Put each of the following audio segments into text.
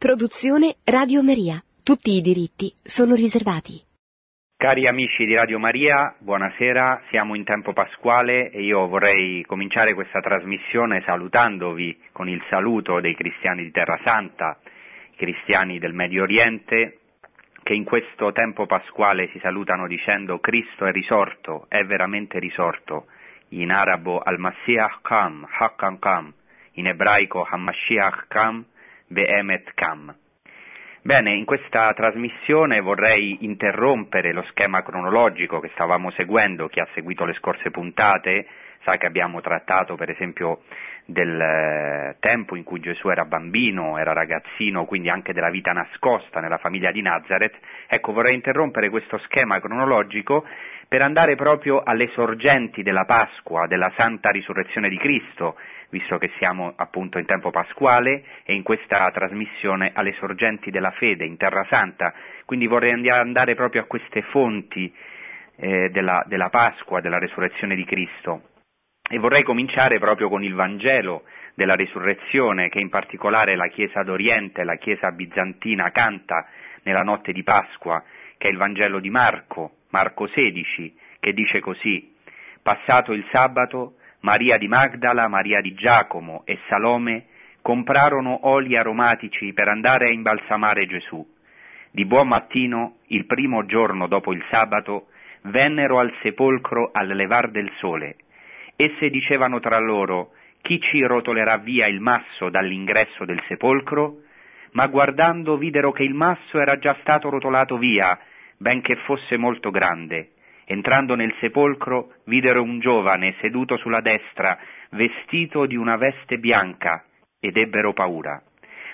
Produzione Radio Maria. Tutti i diritti sono riservati. Cari amici di Radio Maria, buonasera, siamo in tempo pasquale e io vorrei cominciare questa trasmissione salutandovi con il saluto dei cristiani di Terra Santa, i cristiani del Medio Oriente, che in questo tempo pasquale si salutano dicendo Cristo è risorto, è veramente risorto, in arabo al-Mashiach Kam, Hakkan Kam, in ebraico Hamashiach Kam, Behemet Kam. Bene, in questa trasmissione vorrei interrompere lo schema cronologico che stavamo seguendo, chi ha seguito le scorse puntate sa che abbiamo trattato per esempio del eh, tempo in cui Gesù era bambino, era ragazzino, quindi anche della vita nascosta nella famiglia di Nazareth. Ecco, vorrei interrompere questo schema cronologico per andare proprio alle sorgenti della Pasqua, della santa risurrezione di Cristo, visto che siamo appunto in tempo pasquale e in questa trasmissione alle sorgenti della fede in Terra Santa, quindi vorrei andare proprio a queste fonti eh, della, della Pasqua, della resurrezione di Cristo. E vorrei cominciare proprio con il Vangelo della risurrezione che in particolare la Chiesa d'Oriente, la Chiesa bizantina canta nella notte di Pasqua, che è il Vangelo di Marco, Marco 16, che dice così, passato il sabato Maria di Magdala, Maria di Giacomo e Salome comprarono oli aromatici per andare a imbalsamare Gesù. Di buon mattino, il primo giorno dopo il sabato, vennero al sepolcro al levar del sole. Esse dicevano tra loro, chi ci rotolerà via il masso dall'ingresso del sepolcro? Ma guardando videro che il masso era già stato rotolato via, benché fosse molto grande. Entrando nel sepolcro, videro un giovane seduto sulla destra, vestito di una veste bianca, ed ebbero paura.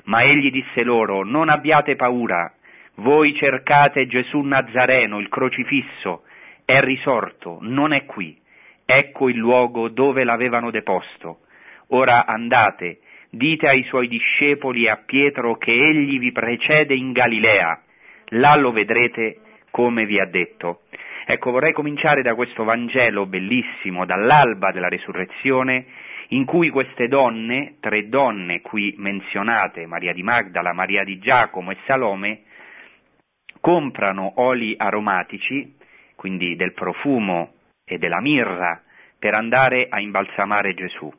Ma egli disse loro, non abbiate paura, voi cercate Gesù Nazareno, il crocifisso, è risorto, non è qui, ecco il luogo dove l'avevano deposto. Ora andate, dite ai suoi discepoli e a Pietro che egli vi precede in Galilea, là lo vedrete come vi ha detto. Ecco, vorrei cominciare da questo Vangelo bellissimo, dall'alba della resurrezione, in cui queste donne, tre donne qui menzionate, Maria di Magdala, Maria di Giacomo e Salome, comprano oli aromatici, quindi del profumo e della mirra, per andare a imbalsamare Gesù.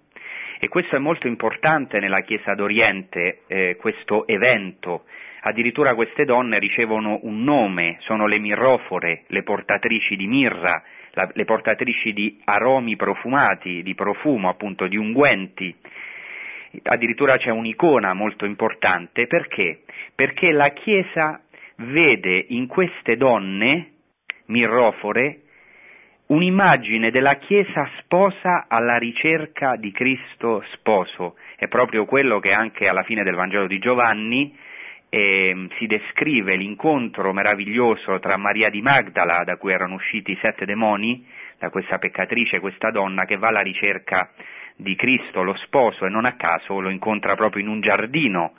E questo è molto importante nella Chiesa d'Oriente, eh, questo evento, Addirittura queste donne ricevono un nome, sono le mirrofore, le portatrici di mirra, la, le portatrici di aromi profumati, di profumo, appunto di unguenti. Addirittura c'è un'icona molto importante, perché? Perché la Chiesa vede in queste donne mirrofore un'immagine della Chiesa sposa alla ricerca di Cristo sposo. È proprio quello che anche alla fine del Vangelo di Giovanni eh, si descrive l'incontro meraviglioso tra Maria di Magdala, da cui erano usciti i sette demoni, da questa peccatrice, questa donna che va alla ricerca di Cristo, lo sposo, e non a caso lo incontra proprio in un giardino,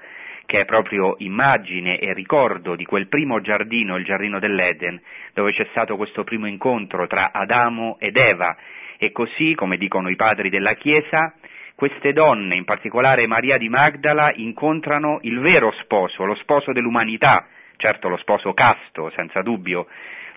che è proprio immagine e ricordo di quel primo giardino, il giardino dell'Eden, dove c'è stato questo primo incontro tra Adamo ed Eva, e così, come dicono i padri della Chiesa, queste donne, in particolare Maria di Magdala, incontrano il vero sposo, lo sposo dell'umanità, certo lo sposo casto, senza dubbio,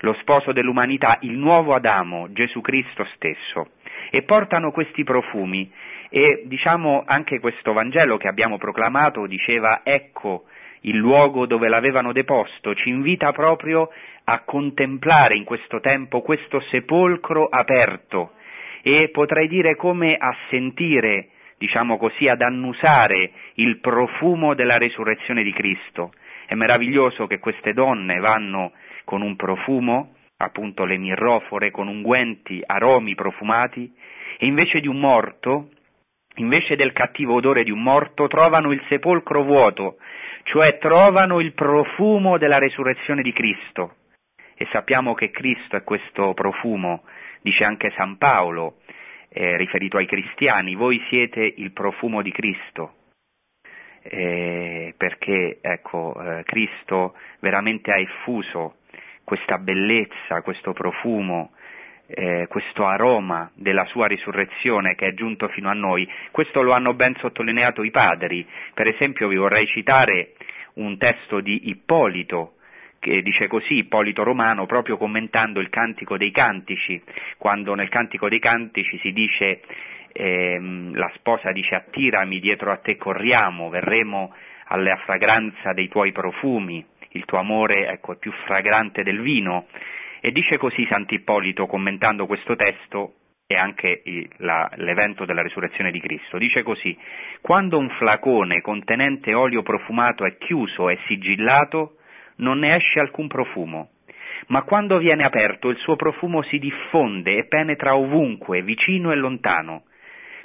lo sposo dell'umanità, il nuovo Adamo, Gesù Cristo stesso, e portano questi profumi e diciamo anche questo Vangelo che abbiamo proclamato diceva ecco il luogo dove l'avevano deposto, ci invita proprio a contemplare in questo tempo questo sepolcro aperto e potrei dire come a sentire diciamo così, ad annusare il profumo della resurrezione di Cristo. È meraviglioso che queste donne vanno con un profumo, appunto le mirrofore, con unguenti, aromi profumati, e invece di un morto, invece del cattivo odore di un morto, trovano il sepolcro vuoto, cioè trovano il profumo della resurrezione di Cristo. E sappiamo che Cristo è questo profumo, dice anche San Paolo, eh, riferito ai cristiani, voi siete il profumo di Cristo, eh, perché ecco, eh, Cristo veramente ha effuso questa bellezza, questo profumo, eh, questo aroma della sua risurrezione che è giunto fino a noi. Questo lo hanno ben sottolineato i padri. Per esempio vi vorrei citare un testo di Ippolito, che dice così Ippolito Romano, proprio commentando il Cantico dei Cantici, quando nel Cantico dei Cantici si dice ehm, la sposa dice attirami dietro a te corriamo, verremo alla fragranza dei tuoi profumi, il tuo amore ecco, è più fragrante del vino. E dice così Sant'Ippolito commentando questo testo e anche la, l'evento della risurrezione di Cristo. Dice così, quando un flacone contenente olio profumato è chiuso e sigillato, non ne esce alcun profumo, ma quando viene aperto il suo profumo si diffonde e penetra ovunque, vicino e lontano,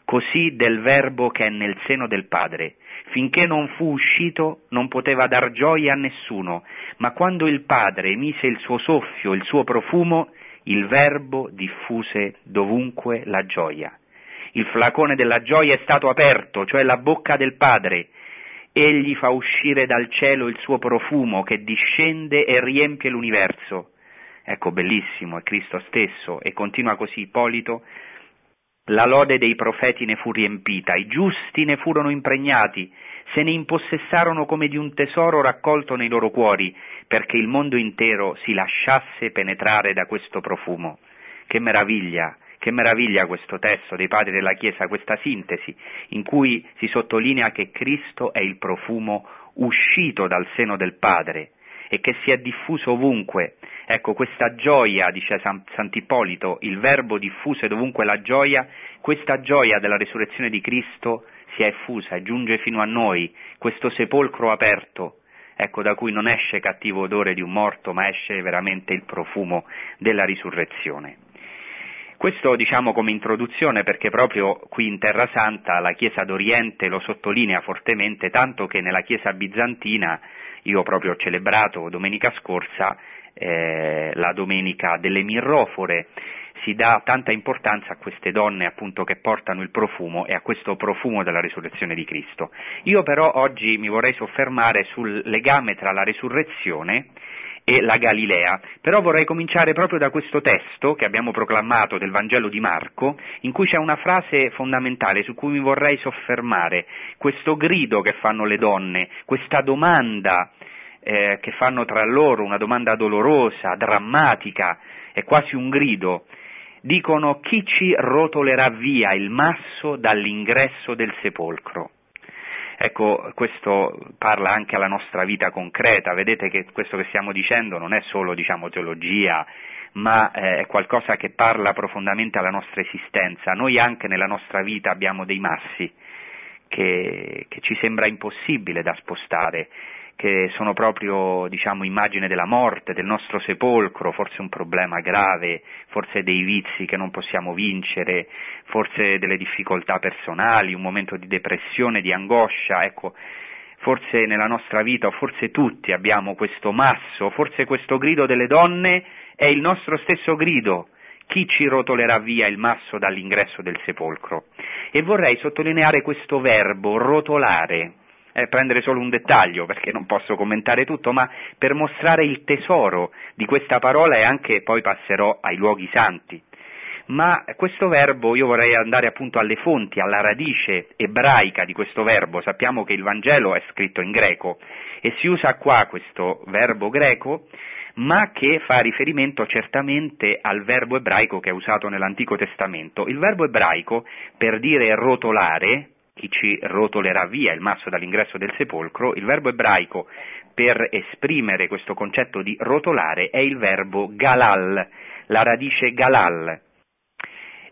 così del Verbo che è nel seno del Padre. Finché non fu uscito non poteva dar gioia a nessuno, ma quando il Padre mise il suo soffio, il suo profumo, il Verbo diffuse dovunque la gioia. Il flacone della gioia è stato aperto, cioè la bocca del Padre, egli fa uscire dal cielo il suo profumo che discende e riempie l'universo. Ecco, bellissimo, è Cristo stesso, e continua così Ippolito, la lode dei profeti ne fu riempita, i giusti ne furono impregnati, se ne impossessarono come di un tesoro raccolto nei loro cuori, perché il mondo intero si lasciasse penetrare da questo profumo. Che meraviglia! Che meraviglia questo testo dei padri della Chiesa, questa sintesi, in cui si sottolinea che Cristo è il profumo uscito dal seno del Padre e che si è diffuso ovunque. Ecco, questa gioia, dice Sant'Ippolito, il verbo diffuse dovunque la gioia, questa gioia della risurrezione di Cristo si è effusa e giunge fino a noi, questo sepolcro aperto, ecco, da cui non esce cattivo odore di un morto, ma esce veramente il profumo della risurrezione. Questo diciamo come introduzione perché proprio qui in Terra Santa la Chiesa d'Oriente lo sottolinea fortemente, tanto che nella Chiesa bizantina io proprio ho celebrato domenica scorsa eh, la domenica delle mirrofore, si dà tanta importanza a queste donne appunto che portano il profumo e a questo profumo della risurrezione di Cristo. Io però oggi mi vorrei soffermare sul legame tra la risurrezione e la Galilea. Però vorrei cominciare proprio da questo testo che abbiamo proclamato del Vangelo di Marco, in cui c'è una frase fondamentale su cui mi vorrei soffermare, questo grido che fanno le donne, questa domanda eh, che fanno tra loro, una domanda dolorosa, drammatica, è quasi un grido. Dicono chi ci rotolerà via il masso dall'ingresso del sepolcro. Ecco, questo parla anche alla nostra vita concreta, vedete che questo che stiamo dicendo non è solo diciamo, teologia, ma eh, è qualcosa che parla profondamente alla nostra esistenza. Noi anche nella nostra vita abbiamo dei massi che, che ci sembra impossibile da spostare che sono proprio diciamo, immagine della morte, del nostro sepolcro, forse un problema grave, forse dei vizi che non possiamo vincere, forse delle difficoltà personali, un momento di depressione, di angoscia, ecco, forse nella nostra vita, o forse tutti abbiamo questo masso, forse questo grido delle donne è il nostro stesso grido, chi ci rotolerà via il masso dall'ingresso del sepolcro? E vorrei sottolineare questo verbo, rotolare, eh, prendere solo un dettaglio perché non posso commentare tutto, ma per mostrare il tesoro di questa parola e anche poi passerò ai luoghi santi. Ma questo verbo, io vorrei andare appunto alle fonti, alla radice ebraica di questo verbo. Sappiamo che il Vangelo è scritto in greco e si usa qua questo verbo greco, ma che fa riferimento certamente al verbo ebraico che è usato nell'Antico Testamento. Il verbo ebraico per dire rotolare, chi ci rotolerà via il masso dall'ingresso del sepolcro, il verbo ebraico per esprimere questo concetto di rotolare è il verbo galal, la radice galal.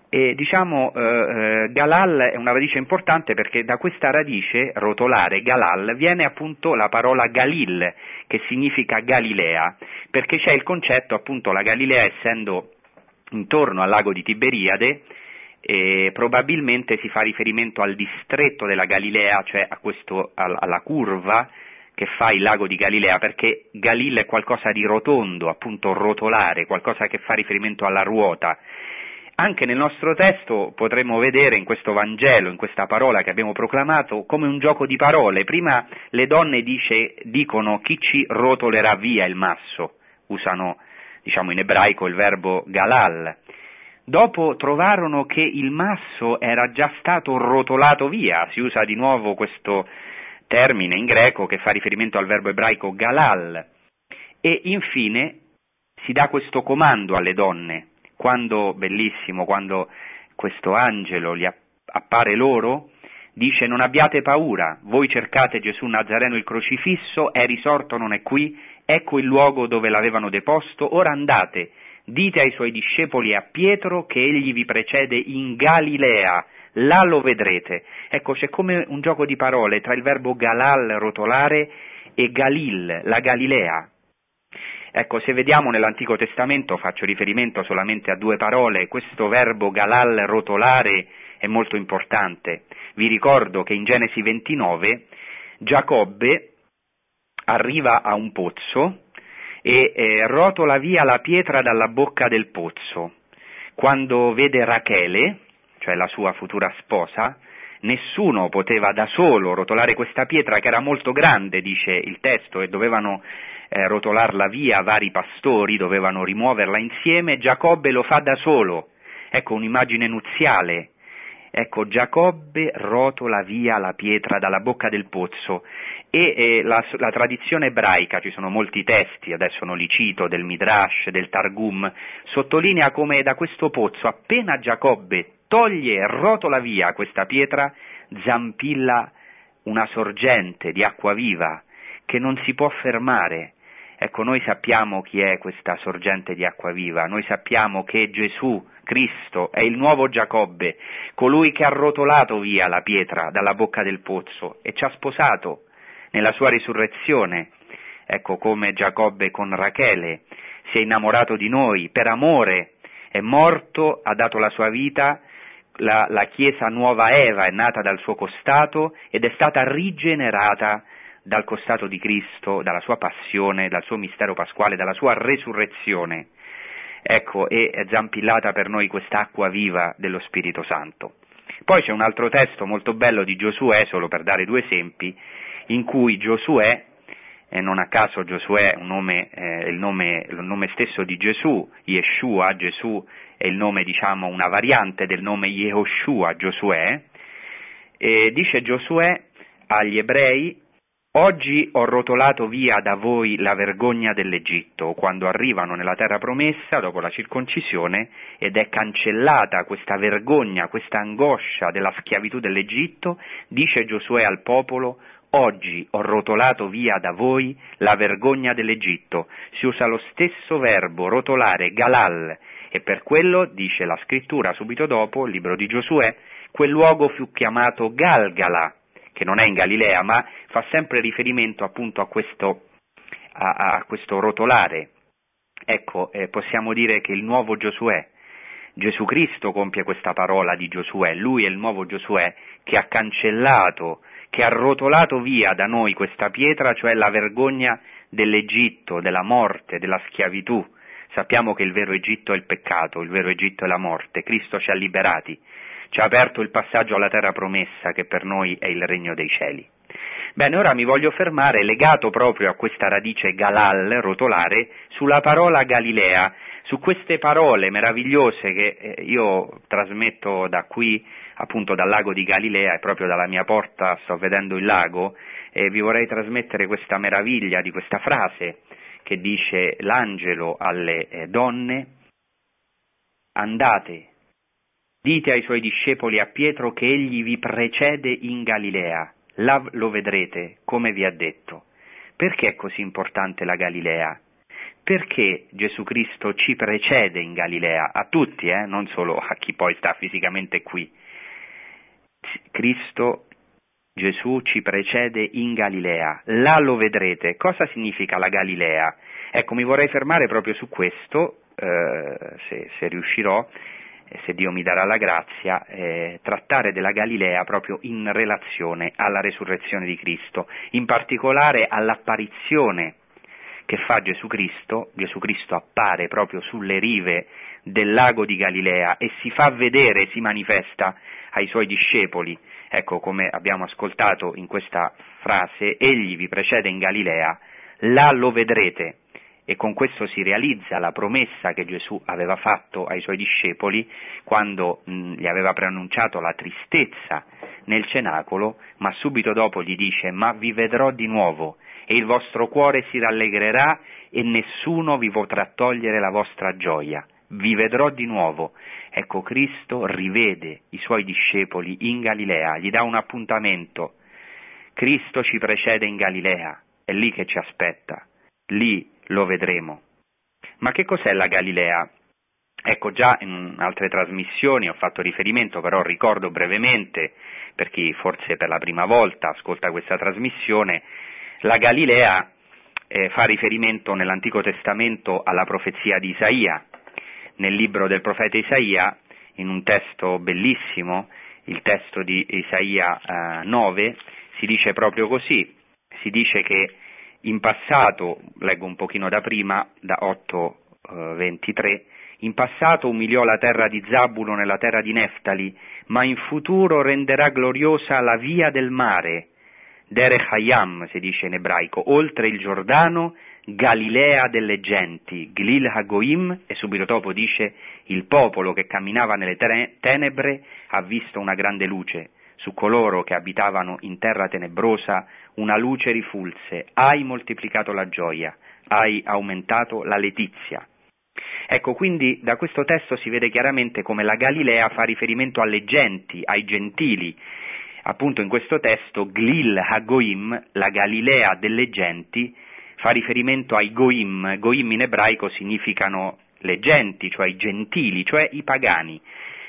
E diciamo eh, eh, galal è una radice importante perché da questa radice, rotolare, galal, viene appunto la parola Galil, che significa Galilea, perché c'è il concetto appunto la Galilea essendo intorno al lago di Tiberiade, e probabilmente si fa riferimento al distretto della Galilea, cioè questo, alla curva che fa il lago di Galilea, perché Galilea è qualcosa di rotondo, appunto rotolare, qualcosa che fa riferimento alla ruota. Anche nel nostro testo potremmo vedere in questo Vangelo, in questa parola che abbiamo proclamato, come un gioco di parole. Prima le donne dice, dicono chi ci rotolerà via il masso, usano diciamo in ebraico il verbo galal, Dopo trovarono che il masso era già stato rotolato via, si usa di nuovo questo termine in greco che fa riferimento al verbo ebraico galal. E infine si dà questo comando alle donne, quando, bellissimo, quando questo angelo gli appare loro, dice non abbiate paura, voi cercate Gesù Nazareno il crocifisso, è risorto, non è qui, ecco il luogo dove l'avevano deposto, ora andate, dite ai suoi discepoli e a Pietro che egli vi precede in Galilea, là lo vedrete. Ecco, c'è come un gioco di parole tra il verbo galal, rotolare, e Galil, la Galilea. Ecco, se vediamo nell'Antico Testamento, faccio riferimento solamente a due parole, questo verbo galal, rotolare, è molto importante. Vi ricordo che in Genesi 29 Giacobbe arriva a un pozzo e eh, rotola via la pietra dalla bocca del pozzo. Quando vede Rachele, cioè la sua futura sposa, nessuno poteva da solo rotolare questa pietra che era molto grande, dice il testo, e dovevano eh, rotolarla via vari pastori, dovevano rimuoverla insieme, Giacobbe lo fa da solo. Ecco un'immagine nuziale. Ecco, Giacobbe rotola via la pietra dalla bocca del pozzo e la, la, tradizione ebraica, ci sono molti testi, adesso non li cito, del Midrash, del Targum, sottolinea come da questo pozzo, appena Giacobbe toglie e rotola via questa pietra, zampilla una sorgente di acqua viva che non si può fermare. Ecco, noi sappiamo chi è questa sorgente di acqua viva, noi sappiamo che Gesù, Cristo, è il nuovo Giacobbe, colui che ha rotolato via la pietra dalla bocca del pozzo e ci ha sposato nella sua risurrezione. Ecco come Giacobbe con Rachele si è innamorato di noi per amore, è morto, ha dato la sua vita la, la Chiesa nuova Eva è nata dal suo costato ed è stata rigenerata dal costato di Cristo, dalla sua passione, dal suo mistero pasquale, dalla sua resurrezione. Ecco, è zampillata per noi quest'acqua viva dello Spirito Santo. Poi c'è un altro testo molto bello di Giosuè, solo per dare due esempi, in cui Giosuè, e non a caso Giosuè è eh, il, nome, il nome stesso di Gesù, Yeshua, Gesù è il nome, diciamo, una variante del nome Yehoshua, Giosuè, e dice Giosuè agli ebrei, Oggi ho rotolato via da voi la vergogna dell'Egitto, quando arrivano nella terra promessa dopo la circoncisione ed è cancellata questa vergogna, questa angoscia della schiavitù dell'Egitto, dice Giosuè al popolo, oggi ho rotolato via da voi la vergogna dell'Egitto. Si usa lo stesso verbo rotolare, galal, e per quello, dice la scrittura subito dopo, il libro di Giosuè, quel luogo fu chiamato Galgala, che non è in Galilea, ma fa sempre riferimento appunto a questo, a, a questo rotolare. Ecco, eh, possiamo dire che il nuovo Giosuè, Gesù Cristo compie questa parola di Giosuè, lui è il nuovo Giosuè che ha cancellato, che ha rotolato via da noi questa pietra, cioè la vergogna dell'Egitto, della morte, della schiavitù, Sappiamo che il vero Egitto è il peccato, il vero Egitto è la morte, Cristo ci ha liberati, ci ha aperto il passaggio alla terra promessa che per noi è il regno dei cieli. Bene, ora mi voglio fermare, legato proprio a questa radice galal, rotolare, sulla parola Galilea, su queste parole meravigliose che eh, io trasmetto da qui, appunto dal lago di Galilea e proprio dalla mia porta sto vedendo il lago, e vi vorrei trasmettere questa meraviglia di questa frase che dice l'angelo alle eh, donne, andate, dite ai suoi discepoli a Pietro che egli vi precede in Galilea, là lo vedrete come vi ha detto. Perché è così importante la Galilea? Perché Gesù Cristo ci precede in Galilea, a tutti, eh? non solo a chi poi sta fisicamente qui. Cristo Gesù ci precede in Galilea, là lo vedrete. Cosa significa la Galilea? Ecco, mi vorrei fermare proprio su questo, eh, se, se, riuscirò, se Dio mi darà la grazia, eh, trattare della Galilea proprio in relazione alla resurrezione di Cristo, in particolare all'apparizione che fa Gesù Cristo, Gesù Cristo appare proprio sulle rive del lago di Galilea e si fa vedere, si manifesta ai suoi discepoli Ecco, come abbiamo ascoltato in questa frase, egli vi precede in Galilea, là lo vedrete. E con questo si realizza la promessa che Gesù aveva fatto ai suoi discepoli quando mh, gli aveva preannunciato la tristezza nel cenacolo, ma subito dopo gli dice ma vi vedrò di nuovo e il vostro cuore si rallegrerà e nessuno vi potrà togliere la vostra gioia. Vi vedrò di nuovo. Ecco, Cristo rivede i suoi discepoli in Galilea, gli dà un appuntamento. Cristo ci precede in Galilea, è lì che ci aspetta, lì lo vedremo. Ma che cos'è la Galilea? Ecco, già in altre trasmissioni ho fatto riferimento, però ricordo brevemente, per chi forse per la prima volta ascolta questa trasmissione, la Galilea eh, fa riferimento nell'Antico Testamento alla profezia di Isaia. Nel libro del profeta Isaia, in un testo bellissimo, il testo di Isaia eh, 9, si dice proprio così, si dice che in passato, leggo un pochino da prima, da 8.23, eh, in passato umiliò la terra di Zabulo nella terra di Neftali, ma in futuro renderà gloriosa la via del mare, Derech Hayam si dice in ebraico, oltre il Giordano, Galilea delle genti, Glil Hagoim, e subito dopo dice il popolo che camminava nelle tenebre ha visto una grande luce, su coloro che abitavano in terra tenebrosa una luce rifulse, hai moltiplicato la gioia, hai aumentato la letizia. Ecco, quindi da questo testo si vede chiaramente come la Galilea fa riferimento alle genti, ai gentili. Appunto in questo testo Glil Hagoim, la Galilea delle genti, fa riferimento ai Goim. Goim in ebraico significano le genti, cioè i gentili, cioè i pagani.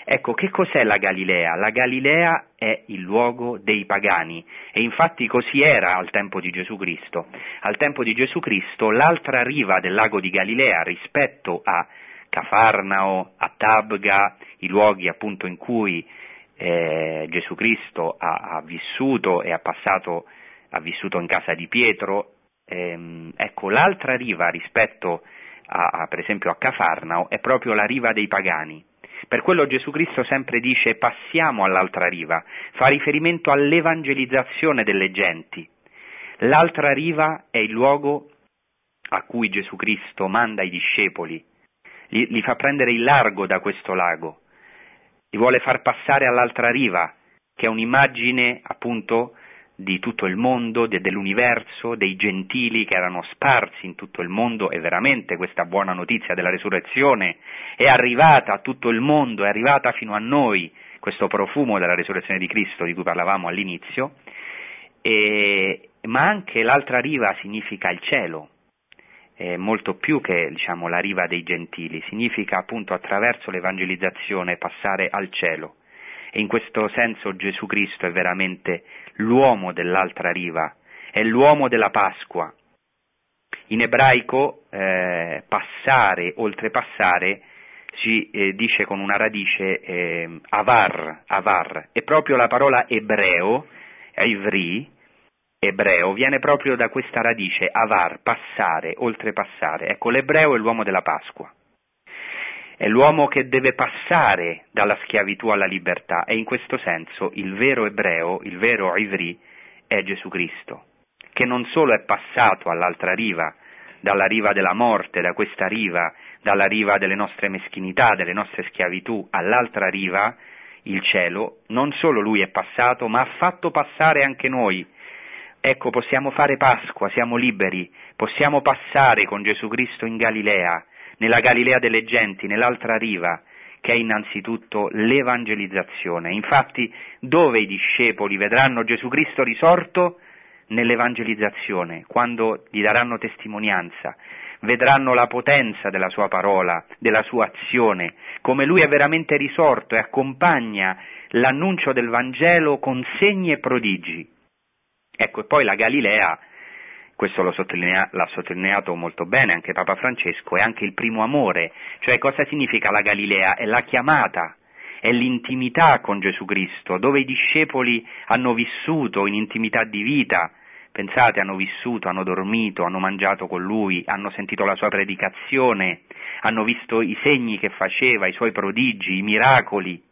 Ecco, che cos'è la Galilea? La Galilea è il luogo dei pagani e infatti così era al tempo di Gesù Cristo. Al tempo di Gesù Cristo l'altra riva del lago di Galilea rispetto a Cafarnao, a Tabga, i luoghi appunto in cui eh, Gesù Cristo ha, ha, vissuto e ha passato, ha vissuto in casa di Pietro, ehm, ecco l'altra riva rispetto a, a, per esempio a Cafarnao è proprio la riva dei pagani. Per quello Gesù Cristo sempre dice passiamo all'altra riva, fa riferimento all'evangelizzazione delle genti. L'altra riva è il luogo a cui Gesù Cristo manda i discepoli, li, li fa prendere il largo da questo lago, li vuole far passare all'altra riva, che è un'immagine appunto di tutto il mondo, de, dell'universo, dei gentili che erano sparsi in tutto il mondo e veramente questa buona notizia della resurrezione? È arrivata a tutto il mondo, è arrivata fino a noi, questo profumo della resurrezione di Cristo di cui parlavamo all'inizio, e, ma anche l'altra riva significa il cielo, eh, molto più che diciamo, la riva dei gentili, significa appunto attraverso l'evangelizzazione passare al cielo. E in questo senso Gesù Cristo è veramente l'uomo dell'altra riva, è l'uomo della Pasqua. In ebraico eh, passare, oltrepassare, si eh, dice con una radice eh, avar, avar, e proprio la parola ebreo, ivri, ebreo, viene proprio da questa radice avar, passare, oltrepassare. Ecco, l'ebreo è l'uomo della Pasqua è l'uomo che deve passare dalla schiavitù alla libertà e in questo senso il vero ebreo, il vero Ivri, è Gesù Cristo, che non solo è passato all'altra riva, dalla riva della morte, da questa riva, dalla riva delle nostre meschinità, delle nostre schiavitù, all'altra riva, il cielo, non solo lui è passato, ma ha fatto passare anche noi. Ecco, possiamo fare Pasqua, siamo liberi, possiamo passare con Gesù Cristo in Galilea, nella Galilea delle genti, nell'altra riva, che è innanzitutto l'evangelizzazione. Infatti, dove i discepoli vedranno Gesù Cristo risorto? Nell'evangelizzazione, quando gli daranno testimonianza, vedranno la potenza della sua parola, della sua azione, come lui è veramente risorto e accompagna l'annuncio del Vangelo con segni e prodigi. Ecco, e poi la Galilea questo sottolinea, l'ha sottolineato molto bene anche Papa Francesco, è anche il primo amore, cioè cosa significa la Galilea? È la chiamata, è l'intimità con Gesù Cristo, dove i discepoli hanno vissuto in intimità di vita, pensate, hanno vissuto, hanno dormito, hanno mangiato con Lui, hanno sentito la sua predicazione, hanno visto i segni che faceva, i suoi prodigi, i miracoli,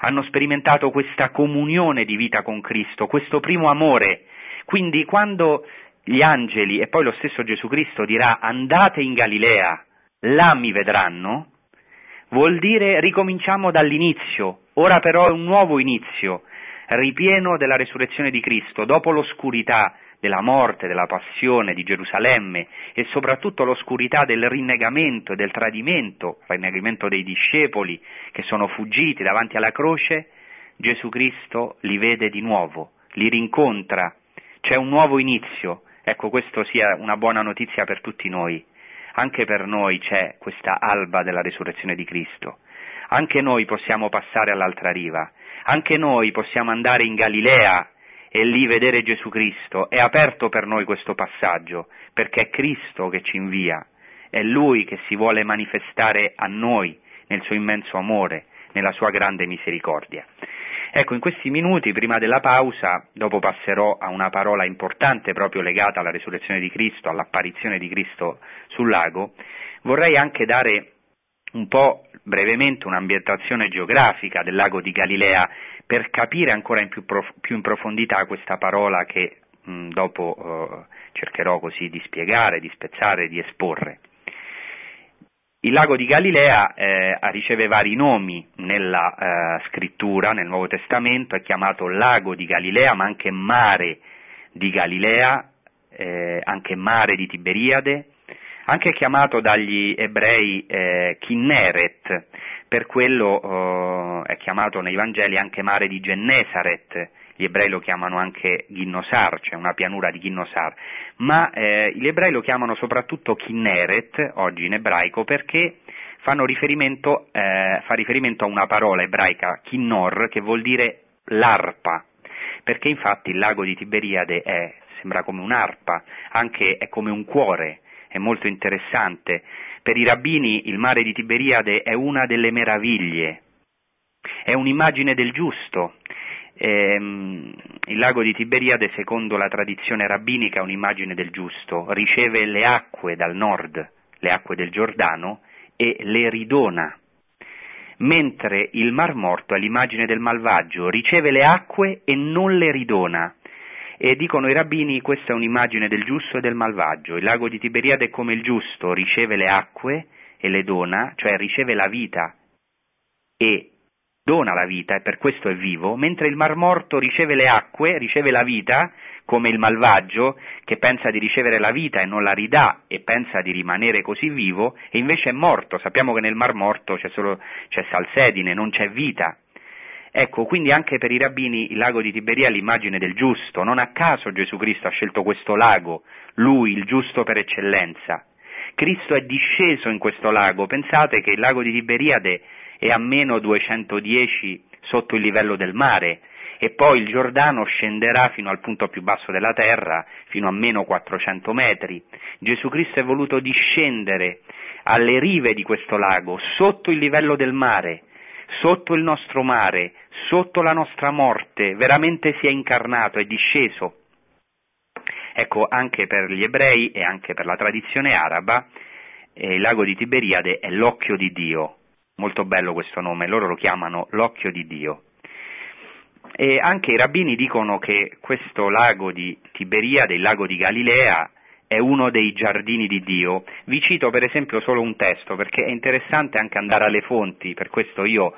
hanno sperimentato questa comunione di vita con Cristo, questo primo amore. Quindi quando gli angeli e poi lo stesso Gesù Cristo dirà andate in Galilea, là mi vedranno, vuol dire ricominciamo dall'inizio, ora però è un nuovo inizio, ripieno della resurrezione di Cristo, dopo l'oscurità della morte, della passione di Gerusalemme e soprattutto l'oscurità del rinnegamento e del tradimento, rinnegamento dei discepoli che sono fuggiti davanti alla croce, Gesù Cristo li vede di nuovo, li rincontra, c'è un nuovo inizio, ecco questo sia una buona notizia per tutti noi, anche per noi c'è questa alba della resurrezione di Cristo, anche noi possiamo passare all'altra riva, anche noi possiamo andare in Galilea e lì vedere Gesù Cristo. È aperto per noi questo passaggio, perché è Cristo che ci invia, è Lui che si vuole manifestare a noi nel suo immenso amore, nella sua grande misericordia. Ecco, in questi minuti, prima della pausa, dopo passerò a una parola importante proprio legata alla resurrezione di Cristo, all'apparizione di Cristo sul lago, vorrei anche dare un po' brevemente un'ambientazione geografica del lago di Galilea per capire ancora in più, prof- più in profondità questa parola che mh, dopo eh, cercherò così di spiegare, di spezzare, di esporre. Il lago di Galilea eh, riceve vari nomi nella eh, scrittura, nel Nuovo Testamento, è chiamato lago di Galilea, ma anche mare di Galilea, eh, anche mare di Tiberiade, anche chiamato dagli ebrei eh, Kinneret, per quello eh, è chiamato nei Vangeli anche mare di Gennesaret, gli ebrei lo chiamano anche Ginnosar, cioè una pianura di Ginnosar, ma eh, gli ebrei lo chiamano soprattutto Kinneret, oggi in ebraico, perché riferimento, eh, fa riferimento a una parola ebraica, Kinnor, che vuol dire l'arpa, perché infatti il lago di Tiberiade è, sembra come un'arpa, anche è come un cuore, è molto interessante. Per i rabbini il mare di Tiberiade è una delle meraviglie, è un'immagine del giusto. Ehm, il lago di Tiberiade, secondo la tradizione rabbinica, è un'immagine del giusto, riceve le acque dal nord, le acque del Giordano, e le ridona, mentre il Mar Morto è l'immagine del malvagio, riceve le acque e non le ridona. E dicono i rabbini, questa è un'immagine del giusto e del malvagio. Il lago di Tiberiade è come il giusto, riceve le acque e le dona, cioè riceve la vita e dona la vita e per questo è vivo, mentre il Mar Morto riceve le acque, riceve la vita, come il malvagio che pensa di ricevere la vita e non la ridà e pensa di rimanere così vivo e invece è morto. Sappiamo che nel Mar Morto c'è solo c'è salsedine, non c'è vita. Ecco, quindi anche per i rabbini il lago di Tiberia è l'immagine del giusto, non a caso Gesù Cristo ha scelto questo lago, lui il giusto per eccellenza. Cristo è disceso in questo lago, pensate che il lago di Tiberiade è a meno 210 sotto il livello del mare e poi il Giordano scenderà fino al punto più basso della terra, fino a meno 400 metri. Gesù Cristo è voluto discendere alle rive di questo lago, sotto il livello del mare, sotto il nostro mare, sotto la nostra morte, veramente si è incarnato, è disceso. Ecco, anche per gli ebrei e anche per la tradizione araba, eh, il lago di Tiberiade è l'occhio di Dio. Molto bello questo nome, loro lo chiamano l'occhio di Dio. E anche i rabbini dicono che questo lago di Tiberiade, il lago di Galilea, è uno dei giardini di Dio. Vi cito per esempio solo un testo perché è interessante anche andare alle fonti, per questo io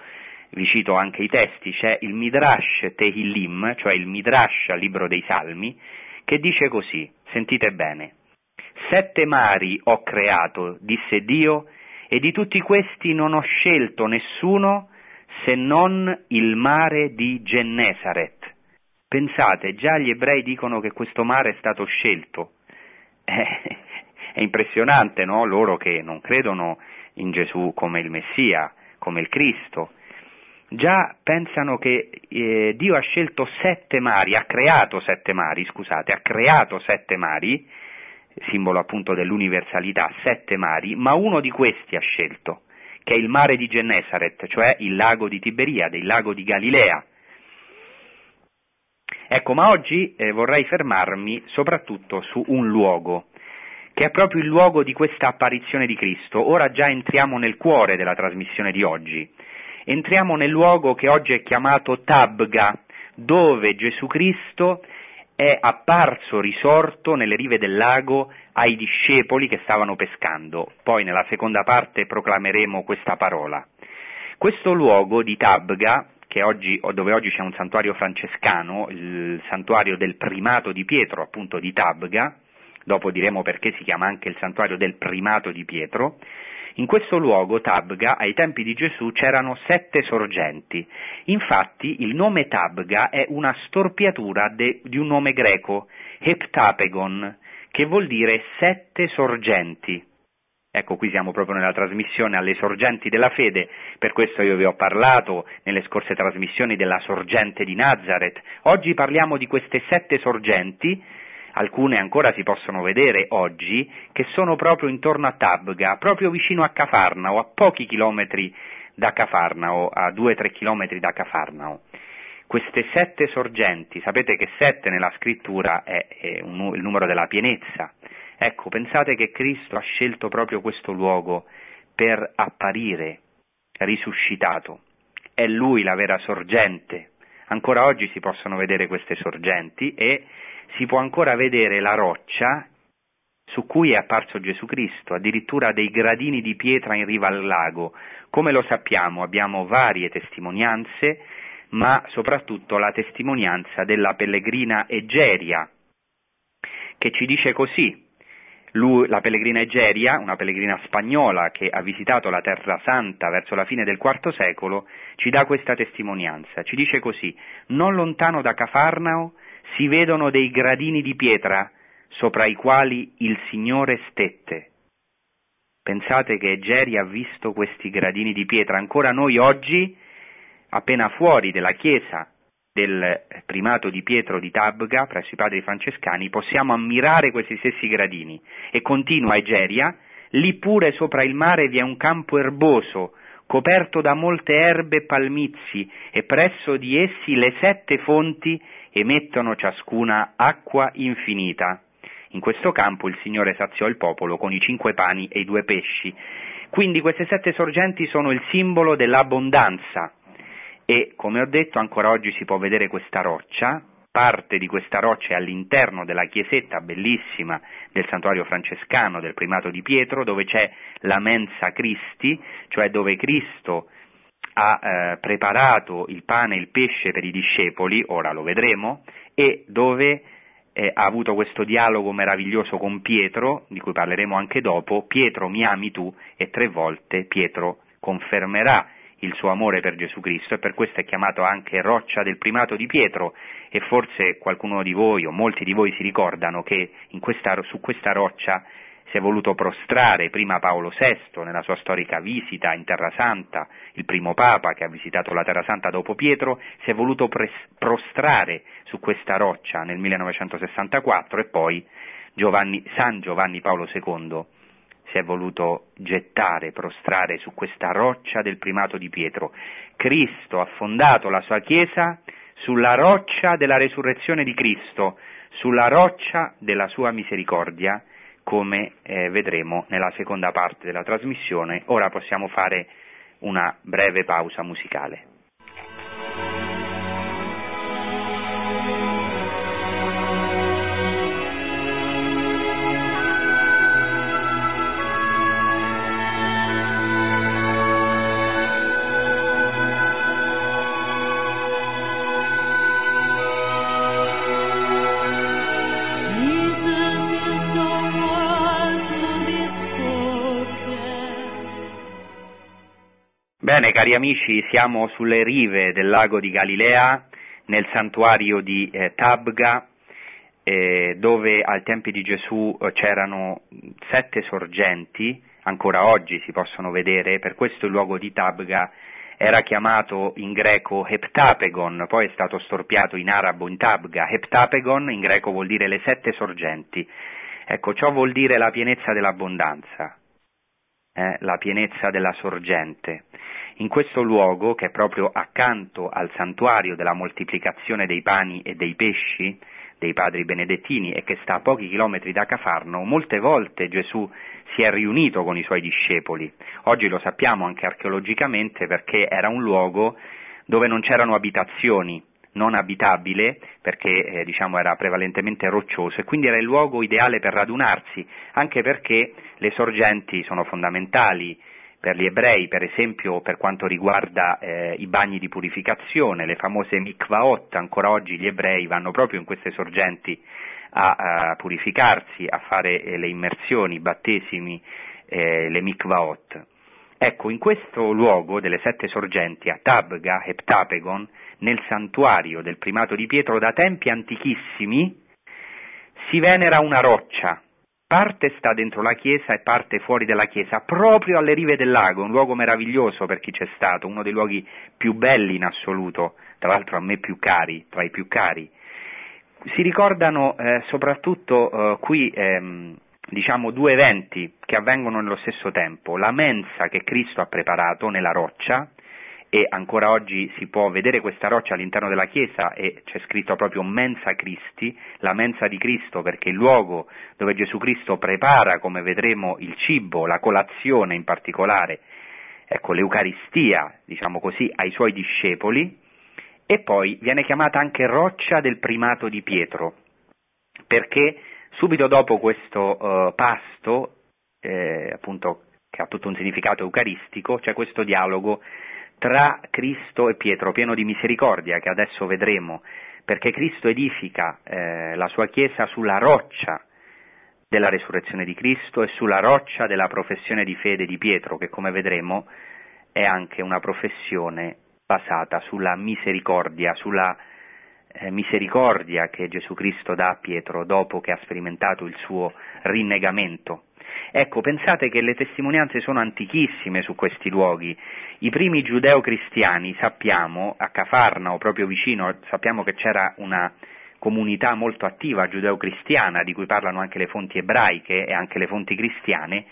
vi cito anche i testi, c'è il Midrash Tehillim, cioè il Midrash libro dei Salmi, che dice così, sentite bene, sette mari ho creato, disse Dio, e di tutti questi non ho scelto nessuno se non il mare di Gennesaret. Pensate, già gli ebrei dicono che questo mare è stato scelto. È, impressionante, no? Loro che non credono in Gesù come il Messia, come il Cristo, già pensano che eh, Dio ha scelto sette mari, ha creato sette mari, scusate, ha creato sette mari, simbolo appunto dell'universalità, sette mari, ma uno di questi ha scelto, che è il mare di Gennesaret, cioè il lago di Tiberiade, il lago di Galilea. Ecco, ma oggi eh, vorrei fermarmi soprattutto su un luogo, che è proprio il luogo di questa apparizione di Cristo. Ora già entriamo nel cuore della trasmissione di oggi entriamo nel luogo che oggi è chiamato Tabga, dove Gesù Cristo è apparso risorto nelle rive del lago ai discepoli che stavano pescando. Poi nella seconda parte proclameremo questa parola. Questo luogo di Tabga, oggi, dove oggi c'è un santuario francescano, il santuario del primato di Pietro, appunto di Tabga, dopo diremo perché si chiama anche il santuario del primato di Pietro, in questo luogo, Tabga, ai tempi di Gesù c'erano sette sorgenti. Infatti il nome Tabga è una storpiatura de, di un nome greco, Heptapegon, che vuol dire sette sorgenti. Ecco, qui siamo proprio nella trasmissione alle sorgenti della fede, per questo io vi ho parlato nelle scorse trasmissioni della sorgente di Nazareth. Oggi parliamo di queste sette sorgenti alcune ancora si possono vedere oggi, che sono proprio intorno a Tabga, proprio vicino a Cafarnao, a pochi chilometri da Cafarnao, a 2-3 chilometri da Cafarnao. Queste sette sorgenti, sapete che sette nella scrittura è, è un, il numero della pienezza. Ecco, pensate che Cristo ha scelto proprio questo luogo per apparire risuscitato. È Lui la vera sorgente. Ancora oggi si possono vedere queste sorgenti e si può ancora vedere la roccia su cui è apparso Gesù Cristo, addirittura dei gradini di pietra in riva al lago. Come lo sappiamo abbiamo varie testimonianze, ma soprattutto la testimonianza della pellegrina Egeria, che ci dice così. Lui, la pellegrina Egeria, una pellegrina spagnola che ha visitato la Terra Santa verso la fine del IV secolo, ci dà questa testimonianza. Ci dice così: Non lontano da Cafarnao si vedono dei gradini di pietra sopra i quali il Signore stette. Pensate che Egeri ha visto questi gradini di pietra. Ancora noi oggi, appena fuori della chiesa del primato di Pietro di Tabga, presso i padri francescani, possiamo ammirare questi stessi gradini. E continua Egeria, lì pure sopra il mare vi è un campo erboso, coperto da molte erbe e palmizi, e presso di essi le sette fonti emettono ciascuna acqua infinita. In questo campo il Signore saziò il popolo con i cinque pani e i due pesci. Quindi queste sette sorgenti sono il simbolo dell'abbondanza e, come ho detto, ancora oggi si può vedere questa roccia, parte di questa roccia è all'interno della chiesetta bellissima del santuario francescano del primato di Pietro, dove c'è la mensa Christi, cioè dove Cristo ha eh, preparato il pane e il pesce per i discepoli, ora lo vedremo, e dove eh, ha avuto questo dialogo meraviglioso con Pietro, di cui parleremo anche dopo, Pietro mi ami tu, e tre volte Pietro confermerà il suo amore per Gesù Cristo e per questo è chiamato anche roccia del primato di Pietro e forse qualcuno di voi o molti di voi si ricordano che questa, su questa roccia si è voluto prostrare prima Paolo VI nella sua storica visita in Terra Santa, il primo Papa che ha visitato la Terra Santa dopo Pietro, si è voluto pres- prostrare su questa roccia nel 1964 e poi Giovanni, San Giovanni Paolo II si è voluto gettare, prostrare su questa roccia del primato di Pietro. Cristo ha fondato la sua Chiesa sulla roccia della resurrezione di Cristo, sulla roccia della sua misericordia come eh, vedremo nella seconda parte della trasmissione. Ora possiamo fare una breve pausa musicale. Cari amici, siamo sulle rive del lago di Galilea, nel santuario di eh, Tabga, eh, dove ai tempi di Gesù eh, c'erano sette sorgenti, ancora oggi si possono vedere, per questo il luogo di Tabga era chiamato in greco Heptapegon, poi è stato storpiato in arabo in Tabga. Heptapegon in greco vuol dire le sette sorgenti. Ecco, ciò vuol dire la pienezza dell'abbondanza, eh, la pienezza della sorgente. In questo luogo, che è proprio accanto al santuario della moltiplicazione dei pani e dei pesci, dei padri benedettini e che sta a pochi chilometri da Cafarno, molte volte Gesù si è riunito con i suoi discepoli. Oggi lo sappiamo anche archeologicamente perché era un luogo dove non c'erano abitazioni, non abitabile perché eh, diciamo, era prevalentemente roccioso e quindi era il luogo ideale per radunarsi, anche perché le sorgenti sono fondamentali per gli ebrei, per esempio per quanto riguarda eh, i bagni di purificazione, le famose mikvaot, ancora oggi gli ebrei vanno proprio in queste sorgenti a, a purificarsi, a fare eh, le immersioni, i battesimi, eh, le mikvaot. Ecco, in questo luogo delle sette sorgenti, a Tabga, Heptapegon, nel santuario del primato di Pietro, da tempi antichissimi, si venera una roccia, parte sta dentro la chiesa e parte fuori dalla chiesa, proprio alle rive del lago, un luogo meraviglioso per chi c'è stato, uno dei luoghi più belli in assoluto, tra l'altro a me più cari, tra i più cari. Si ricordano eh, soprattutto eh, qui ehm, diciamo, due eventi che avvengono nello stesso tempo, la mensa che Cristo ha preparato nella roccia, e ancora oggi si può vedere questa roccia all'interno della chiesa e c'è scritto proprio mensa Christi, la mensa di Cristo perché il luogo dove Gesù Cristo prepara, come vedremo, il cibo, la colazione in particolare, ecco l'Eucaristia, diciamo così, ai suoi discepoli e poi viene chiamata anche roccia del primato di Pietro perché Subito dopo questo uh, pasto, eh, appunto, che ha tutto un significato eucaristico, c'è questo dialogo tra Cristo e Pietro, pieno di misericordia, che adesso vedremo, perché Cristo edifica eh, la sua Chiesa sulla roccia della resurrezione di Cristo e sulla roccia della professione di fede di Pietro, che come vedremo è anche una professione basata sulla misericordia, sulla eh, misericordia che Gesù Cristo dà a Pietro dopo che ha sperimentato il suo rinnegamento. Ecco, pensate che le testimonianze sono antichissime su questi luoghi. I primi giudeo-cristiani, sappiamo, a Cafarnao, proprio vicino, sappiamo che c'era una comunità molto attiva giudeo-cristiana, di cui parlano anche le fonti ebraiche e anche le fonti cristiane,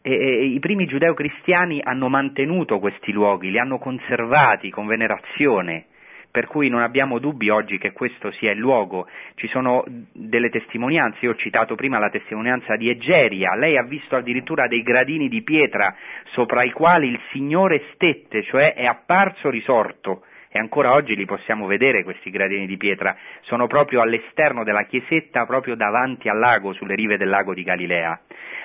e, e, i primi giudeo-cristiani hanno mantenuto questi luoghi, li hanno conservati con venerazione, per cui non abbiamo dubbi oggi che questo sia il luogo. Ci sono delle testimonianze, io ho citato prima la testimonianza di Egeria, lei ha visto addirittura dei gradini di pietra sopra i quali il Signore stette, cioè è apparso risorto. E ancora oggi li possiamo vedere questi gradini di pietra, sono proprio all'esterno della chiesetta, proprio davanti al lago, sulle rive del lago di Galilea.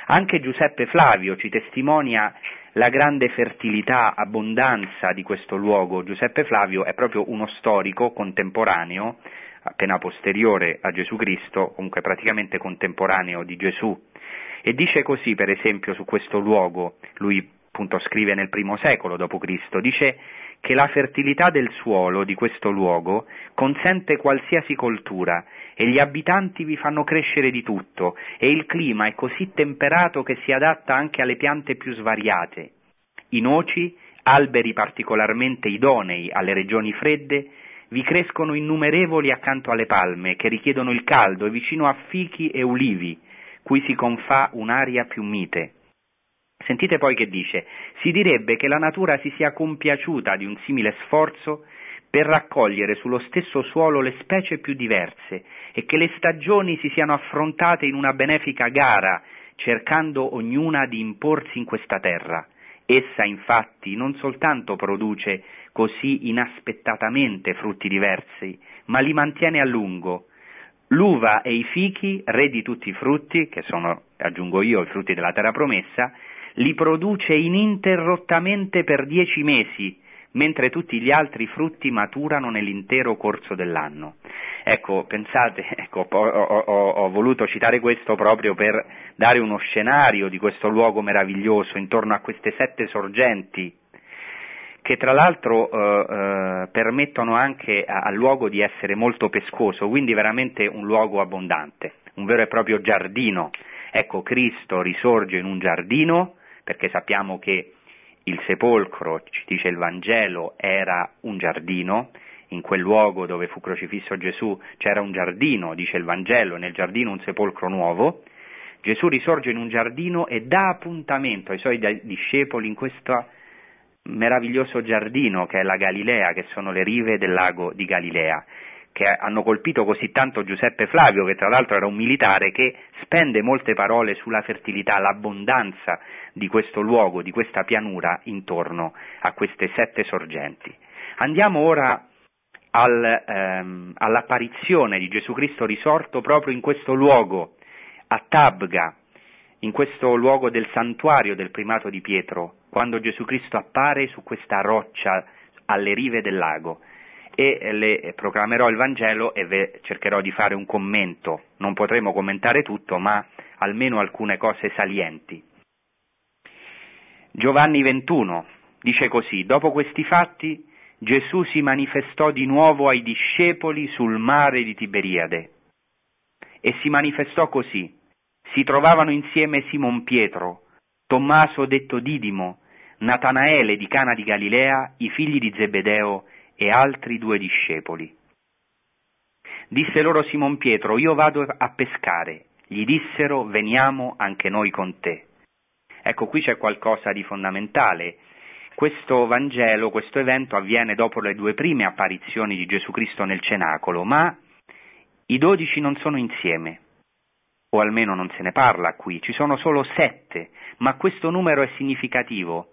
Anche Giuseppe Flavio ci testimonia la grande fertilità, abbondanza di questo luogo. Giuseppe Flavio è proprio uno storico contemporaneo, appena posteriore a Gesù Cristo, comunque praticamente contemporaneo di Gesù. E dice così, per esempio, su questo luogo, lui appunto scrive nel primo secolo d.C., dice che la fertilità del suolo di questo luogo consente qualsiasi coltura e gli abitanti vi fanno crescere di tutto e il clima è così temperato che si adatta anche alle piante più svariate. I noci, alberi particolarmente idonei alle regioni fredde, vi crescono innumerevoli accanto alle palme che richiedono il caldo e vicino a fichi e ulivi, cui si confà un'aria più mite. Sentite poi che dice, si direbbe che la natura si sia compiaciuta di un simile sforzo per raccogliere sullo stesso suolo le specie più diverse e che le stagioni si siano affrontate in una benefica gara, cercando ognuna di imporsi in questa terra. Essa infatti non soltanto produce così inaspettatamente frutti diversi, ma li mantiene a lungo. L'uva e i fichi, re di tutti i frutti, che sono, aggiungo io, i frutti della terra promessa, li produce ininterrottamente per dieci mesi, mentre tutti gli altri frutti maturano nell'intero corso dell'anno. Ecco, pensate, ecco, ho, ho, ho, voluto citare questo proprio per dare uno scenario di questo luogo meraviglioso intorno a queste sette sorgenti che tra l'altro eh, eh, permettono anche al luogo di essere molto pescoso, quindi veramente un luogo abbondante, un vero e proprio giardino. Ecco, Cristo risorge in un giardino perché sappiamo che il sepolcro, ci dice il Vangelo, era un giardino, in quel luogo dove fu crocifisso Gesù c'era un giardino, dice il Vangelo, nel giardino un sepolcro nuovo, Gesù risorge in un giardino e dà appuntamento ai suoi discepoli in questo meraviglioso giardino che è la Galilea, che sono le rive del lago di Galilea che hanno colpito così tanto Giuseppe Flavio, che tra l'altro era un militare, che spende molte parole sulla fertilità, l'abbondanza di questo luogo, di questa pianura intorno a queste sette sorgenti. Andiamo ora al, ehm, all'apparizione di Gesù Cristo risorto proprio in questo luogo, a Tabga, in questo luogo del santuario del primato di Pietro, quando Gesù Cristo appare su questa roccia alle rive del lago e le proclamerò il Vangelo e cercherò di fare un commento. Non potremo commentare tutto, ma almeno alcune cose salienti. Giovanni 21 dice così, dopo questi fatti Gesù si manifestò di nuovo ai discepoli sul mare di Tiberiade e si manifestò così. Si trovavano insieme Simon Pietro, Tommaso detto Didimo, Natanaele di Cana di Galilea, i figli di Zebedeo e altri due discepoli. Disse loro Simon Pietro, io vado a pescare. Gli dissero, veniamo anche noi con te. Ecco, qui c'è qualcosa di fondamentale. Questo Vangelo, questo evento avviene dopo le due prime apparizioni di Gesù Cristo nel cenacolo, ma i dodici non sono insieme, o almeno non se ne parla qui, ci sono solo sette, ma questo numero è significativo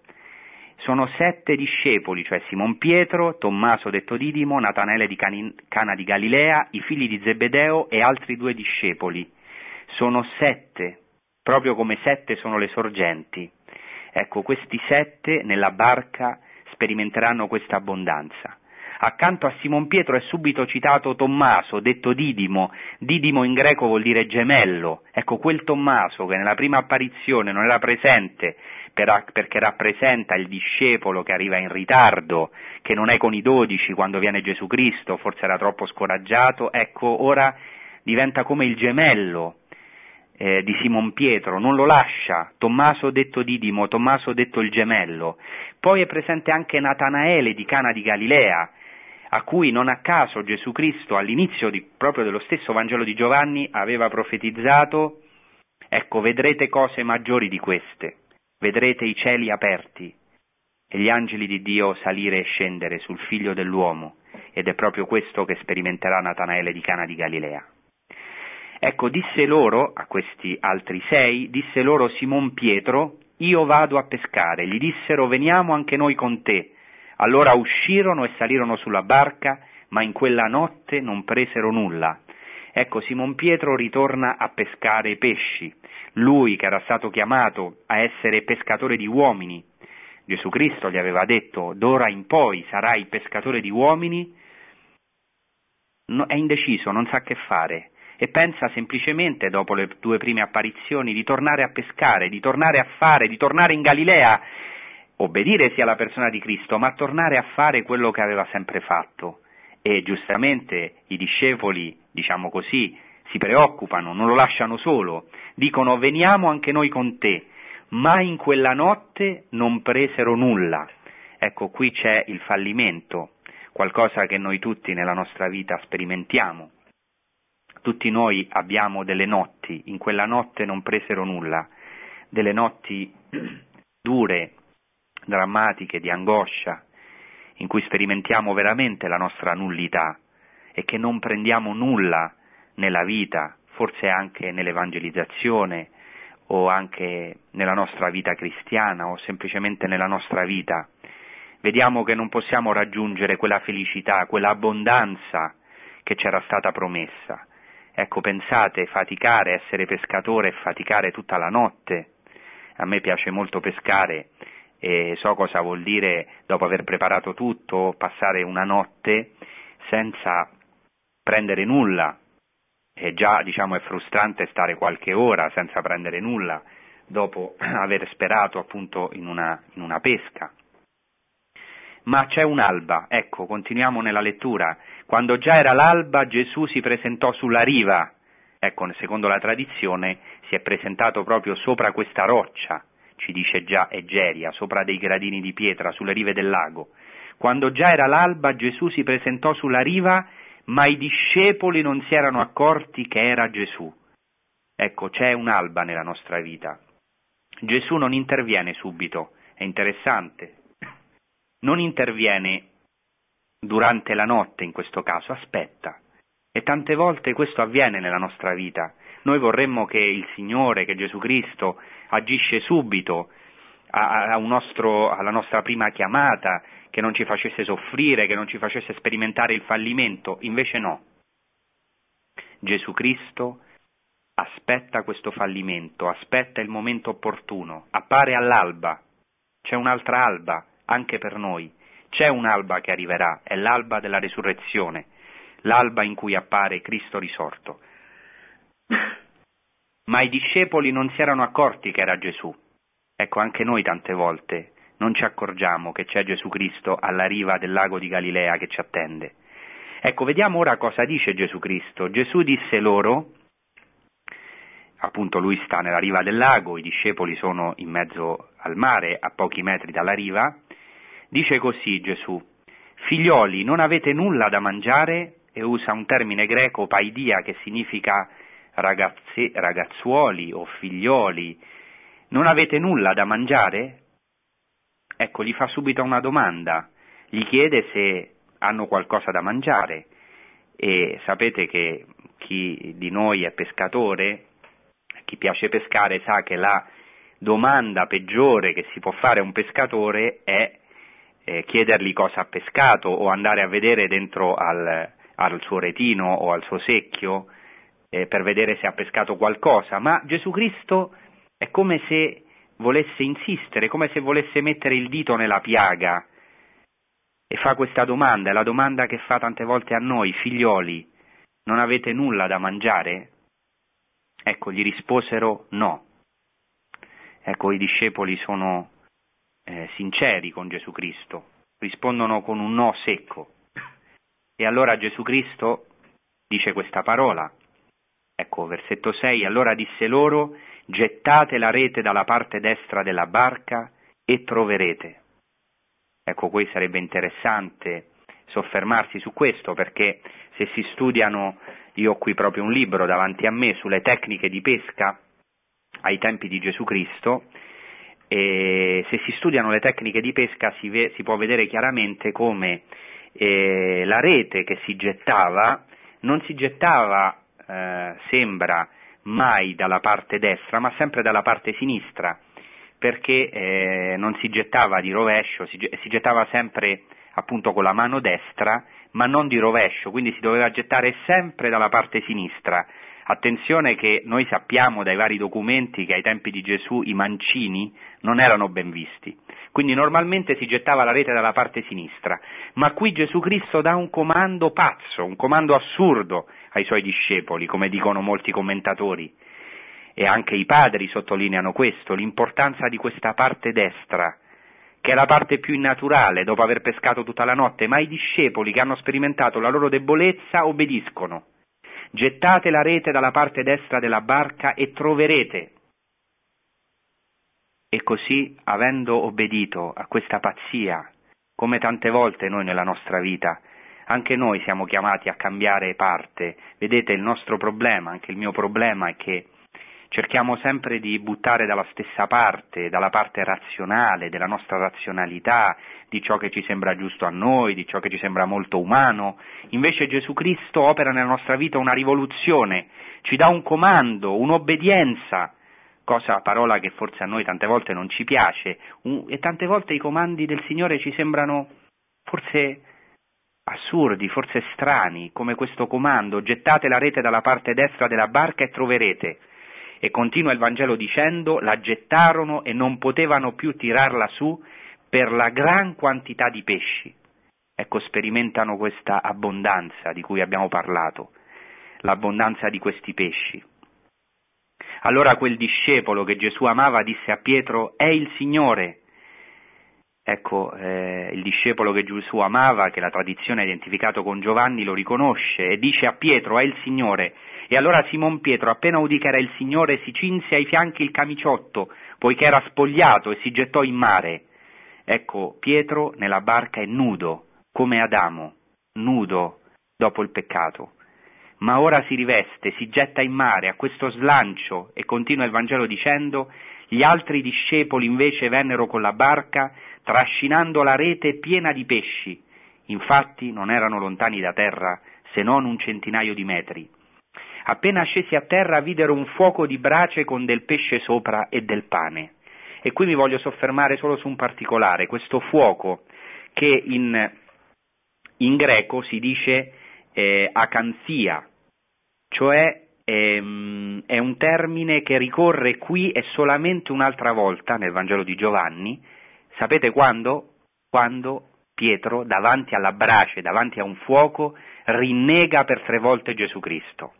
sono sette discepoli, cioè Simon Pietro, Tommaso detto Didimo, Natanele di Cana di Galilea, i figli di Zebedeo e altri due discepoli. Sono sette, proprio come sette sono le sorgenti. Ecco, questi sette nella barca sperimenteranno questa abbondanza. Accanto a Simon Pietro è subito citato Tommaso, detto Didimo. Didimo in greco vuol dire gemello. Ecco, quel Tommaso che nella prima apparizione non era presente perché rappresenta il discepolo che arriva in ritardo, che non è con i dodici quando viene Gesù Cristo, forse era troppo scoraggiato, ecco ora diventa come il gemello eh, di Simon Pietro, non lo lascia, Tommaso detto Didimo, Tommaso detto il gemello. Poi è presente anche Natanaele di Cana di Galilea, a cui non a caso Gesù Cristo all'inizio di, proprio dello stesso Vangelo di Giovanni aveva profetizzato, ecco vedrete cose maggiori di queste vedrete i cieli aperti e gli angeli di Dio salire e scendere sul figlio dell'uomo, ed è proprio questo che sperimenterà Natanaele di Cana di Galilea. Ecco, disse loro, a questi altri sei, disse loro Simon Pietro, io vado a pescare. Gli dissero, veniamo anche noi con te. Allora uscirono e salirono sulla barca, ma in quella notte non presero nulla. Ecco, Simon Pietro ritorna a pescare pesci lui che era stato chiamato a essere pescatore di uomini, Gesù Cristo gli aveva detto d'ora in poi sarai pescatore di uomini, è indeciso, non sa che fare e pensa semplicemente, dopo le due prime apparizioni, di tornare a pescare, di tornare a fare, di tornare in Galilea, obbedire sia alla persona di Cristo, ma tornare a fare quello che aveva sempre fatto. E giustamente i discepoli, diciamo così, si preoccupano, non lo lasciano solo, dicono veniamo anche noi con te, ma in quella notte non presero nulla. Ecco, qui c'è il fallimento, qualcosa che noi tutti nella nostra vita sperimentiamo. Tutti noi abbiamo delle notti, in quella notte non presero nulla, delle notti dure, drammatiche, di angoscia, in cui sperimentiamo veramente la nostra nullità e che non prendiamo nulla nella vita, forse anche nell'evangelizzazione o anche nella nostra vita cristiana o semplicemente nella nostra vita. Vediamo che non possiamo raggiungere quella felicità, quella abbondanza che c'era stata promessa. Ecco, pensate, faticare, essere pescatore e faticare tutta la notte. A me piace molto pescare e so cosa vuol dire, dopo aver preparato tutto, passare una notte senza prendere nulla, e già diciamo, è frustrante stare qualche ora senza prendere nulla dopo aver sperato appunto in una, in una pesca. Ma c'è un'alba, ecco, continuiamo nella lettura. Quando già era l'alba Gesù si presentò sulla riva, ecco, secondo la tradizione si è presentato proprio sopra questa roccia, ci dice già Egeria, sopra dei gradini di pietra, sulle rive del lago. Quando già era l'alba Gesù si presentò sulla riva ma i discepoli non si erano accorti che era Gesù. Ecco, c'è un'alba nella nostra vita. Gesù non interviene subito, è interessante. Non interviene durante la notte in questo caso, aspetta. E tante volte questo avviene nella nostra vita. Noi vorremmo che il Signore, che Gesù Cristo agisce subito, a, a nostro, alla nostra prima chiamata, che non ci facesse soffrire, che non ci facesse sperimentare il fallimento, invece no. Gesù Cristo aspetta questo fallimento, aspetta il momento opportuno, appare all'alba, c'è un'altra alba anche per noi, c'è un'alba che arriverà, è l'alba della resurrezione, l'alba in cui appare Cristo risorto. Ma i discepoli non si erano accorti che era Gesù. Ecco, anche noi tante volte non ci accorgiamo che c'è Gesù Cristo alla riva del lago di Galilea che ci attende. Ecco, vediamo ora cosa dice Gesù Cristo. Gesù disse loro, appunto lui sta nella riva del lago, i discepoli sono in mezzo al mare, a pochi metri dalla riva, dice così Gesù, figlioli, non avete nulla da mangiare? E usa un termine greco, paidia, che significa ragazzi, ragazzuoli o figlioli. Non avete nulla da mangiare? Ecco, gli fa subito una domanda, gli chiede se hanno qualcosa da mangiare. E sapete che chi di noi è pescatore, chi piace pescare sa che la domanda peggiore che si può fare a un pescatore è eh, chiedergli cosa ha pescato o andare a vedere dentro al, al suo retino o al suo secchio eh, per vedere se ha pescato qualcosa, ma Gesù Cristo è come se volesse insistere, come se volesse mettere il dito nella piaga e fa questa domanda, è la domanda che fa tante volte a noi, figlioli, non avete nulla da mangiare? Ecco, gli risposero no. Ecco, i discepoli sono eh, sinceri con Gesù Cristo, rispondono con un no secco. E allora Gesù Cristo dice questa parola. Ecco, versetto 6, allora disse loro, gettate la rete dalla parte destra della barca e troverete. Ecco, qui sarebbe interessante soffermarsi su questo perché se si studiano, io ho qui proprio un libro davanti a me sulle tecniche di pesca ai tempi di Gesù Cristo, e se si studiano le tecniche di pesca si, ve, si può vedere chiaramente come eh, la rete che si gettava non si gettava, eh, sembra, mai dalla parte destra, ma sempre dalla parte sinistra, perché eh, non si gettava di rovescio, si, si gettava sempre appunto con la mano destra, ma non di rovescio, quindi si doveva gettare sempre dalla parte sinistra. Attenzione che noi sappiamo dai vari documenti che ai tempi di Gesù i mancini non erano ben visti, quindi normalmente si gettava la rete dalla parte sinistra, ma qui Gesù Cristo dà un comando pazzo, un comando assurdo ai suoi discepoli, come dicono molti commentatori, e anche i padri sottolineano questo, l'importanza di questa parte destra, che è la parte più innaturale dopo aver pescato tutta la notte, ma i discepoli che hanno sperimentato la loro debolezza obbediscono. Gettate la rete dalla parte destra della barca e troverete. E così, avendo obbedito a questa pazzia, come tante volte noi nella nostra vita, anche noi siamo chiamati a cambiare parte. Vedete, il nostro problema, anche il mio problema è che cerchiamo sempre di buttare dalla stessa parte, dalla parte razionale, della nostra razionalità, di ciò che ci sembra giusto a noi, di ciò che ci sembra molto umano. Invece Gesù Cristo opera nella nostra vita una rivoluzione, ci dà un comando, un'obbedienza, cosa, parola che forse a noi tante volte non ci piace, e tante volte i comandi del Signore ci sembrano forse assurdi, forse strani, come questo comando, gettate la rete dalla parte destra della barca e troverete. E continua il Vangelo dicendo, la gettarono e non potevano più tirarla su per la gran quantità di pesci. Ecco, sperimentano questa abbondanza di cui abbiamo parlato, l'abbondanza di questi pesci. Allora quel discepolo che Gesù amava disse a Pietro, è il Signore. Ecco, eh, il discepolo che Gesù amava, che la tradizione ha identificato con Giovanni, lo riconosce e dice a Pietro, è il Signore. E allora Simon Pietro, appena udì che era il Signore, si cinse ai fianchi il camiciotto, poiché era spogliato e si gettò in mare. Ecco, Pietro nella barca è nudo, come Adamo, nudo dopo il peccato. Ma ora si riveste, si getta in mare a questo slancio e continua il Vangelo dicendo, gli altri discepoli invece vennero con la barca trascinando la rete piena di pesci. Infatti non erano lontani da terra se non un centinaio di metri. Appena scesi a terra videro un fuoco di brace con del pesce sopra e del pane. E qui mi voglio soffermare solo su un particolare, questo fuoco che in, in greco si dice eh, acanzia, cioè ehm, è un termine che ricorre qui e solamente un'altra volta nel Vangelo di Giovanni. Sapete quando? Quando Pietro, davanti alla brace, davanti a un fuoco, rinnega per tre volte Gesù Cristo.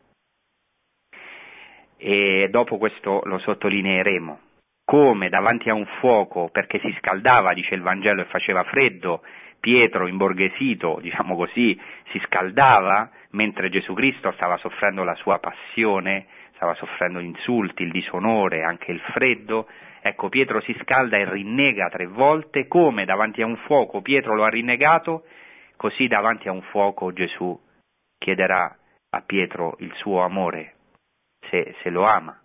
E dopo questo lo sottolineeremo. Come davanti a un fuoco, perché si scaldava, dice il Vangelo, e faceva freddo, Pietro, imborghesito, diciamo così, si scaldava, mentre Gesù Cristo stava soffrendo la sua passione, stava soffrendo gli insulti, il disonore, anche il freddo. Ecco, Pietro si scalda e rinnega tre volte, come davanti a un fuoco Pietro lo ha rinnegato, così davanti a un fuoco Gesù chiederà a Pietro il suo amore, se, se lo ama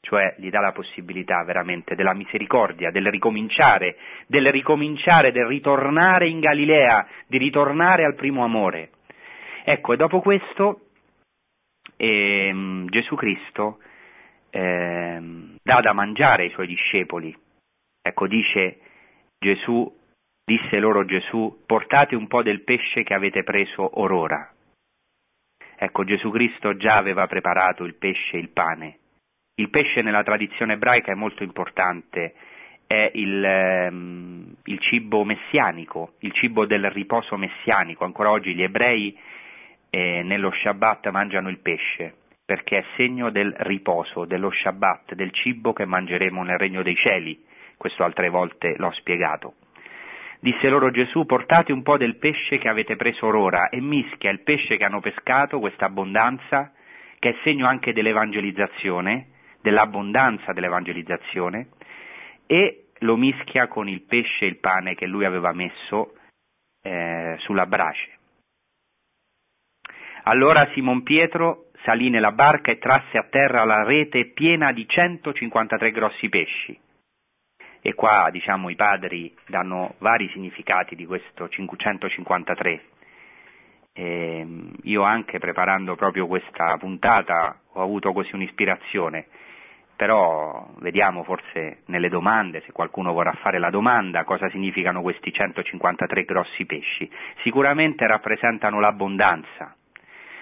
cioè gli dà la possibilità veramente della misericordia, del ricominciare, del ricominciare, del ritornare in Galilea, di ritornare al primo amore. Ecco, e dopo questo ehm, Gesù Cristo ehm, dà da mangiare ai suoi discepoli. Ecco, dice Gesù, disse loro Gesù, portate un po' del pesce che avete preso orora. Ecco, Gesù Cristo già aveva preparato il pesce e il pane il pesce nella tradizione ebraica è molto importante, è il, ehm, il, cibo messianico, il cibo del riposo messianico. Ancora oggi gli ebrei eh, nello Shabbat mangiano il pesce perché è segno del riposo, dello Shabbat, del cibo che mangeremo nel regno dei cieli. Questo altre volte l'ho spiegato. Disse loro Gesù, portate un po' del pesce che avete preso orora e mischia il pesce che hanno pescato, questa abbondanza, che è segno anche dell'evangelizzazione, dell'abbondanza dell'evangelizzazione e lo mischia con il pesce e il pane che lui aveva messo eh, sulla brace. Allora Simon Pietro salì nella barca e trasse a terra la rete piena di 153 grossi pesci. E qua, diciamo, i padri danno vari significati di questo 553. E io anche preparando proprio questa puntata ho avuto così un'ispirazione però vediamo forse nelle domande, se qualcuno vorrà fare la domanda, cosa significano questi 153 grossi pesci. Sicuramente rappresentano l'abbondanza,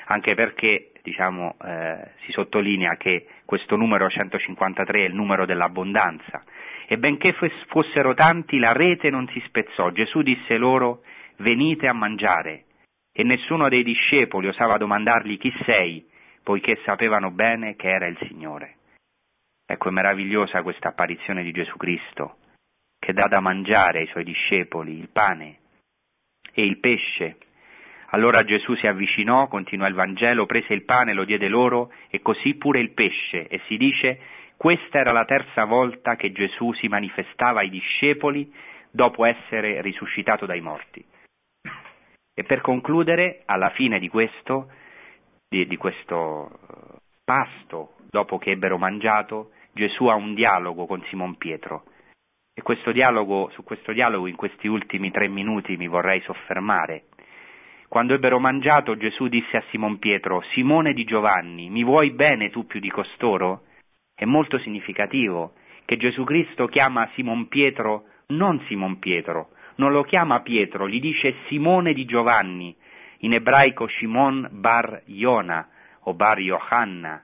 anche perché diciamo, eh, si sottolinea che questo numero 153 è il numero dell'abbondanza. E benché fossero tanti, la rete non si spezzò. Gesù disse loro, venite a mangiare. E nessuno dei discepoli osava domandargli chi sei, poiché sapevano bene che era il Signore. Ecco, è meravigliosa questa apparizione di Gesù Cristo, che dà da mangiare ai suoi discepoli il pane e il pesce. Allora Gesù si avvicinò, continuò il Vangelo, prese il pane, lo diede loro e così pure il pesce. E si dice, questa era la terza volta che Gesù si manifestava ai discepoli dopo essere risuscitato dai morti. E per concludere, alla fine di questo, di, di questo eh, pasto, dopo che ebbero mangiato, Gesù ha un dialogo con Simon Pietro. E questo dialogo, su questo dialogo in questi ultimi tre minuti mi vorrei soffermare. Quando ebbero mangiato Gesù disse a Simon Pietro, Simone di Giovanni, mi vuoi bene tu più di costoro? È molto significativo che Gesù Cristo chiama Simon Pietro non Simon Pietro, non lo chiama Pietro, gli dice Simone di Giovanni, in ebraico Shimon bar Yona o bar Yohanna,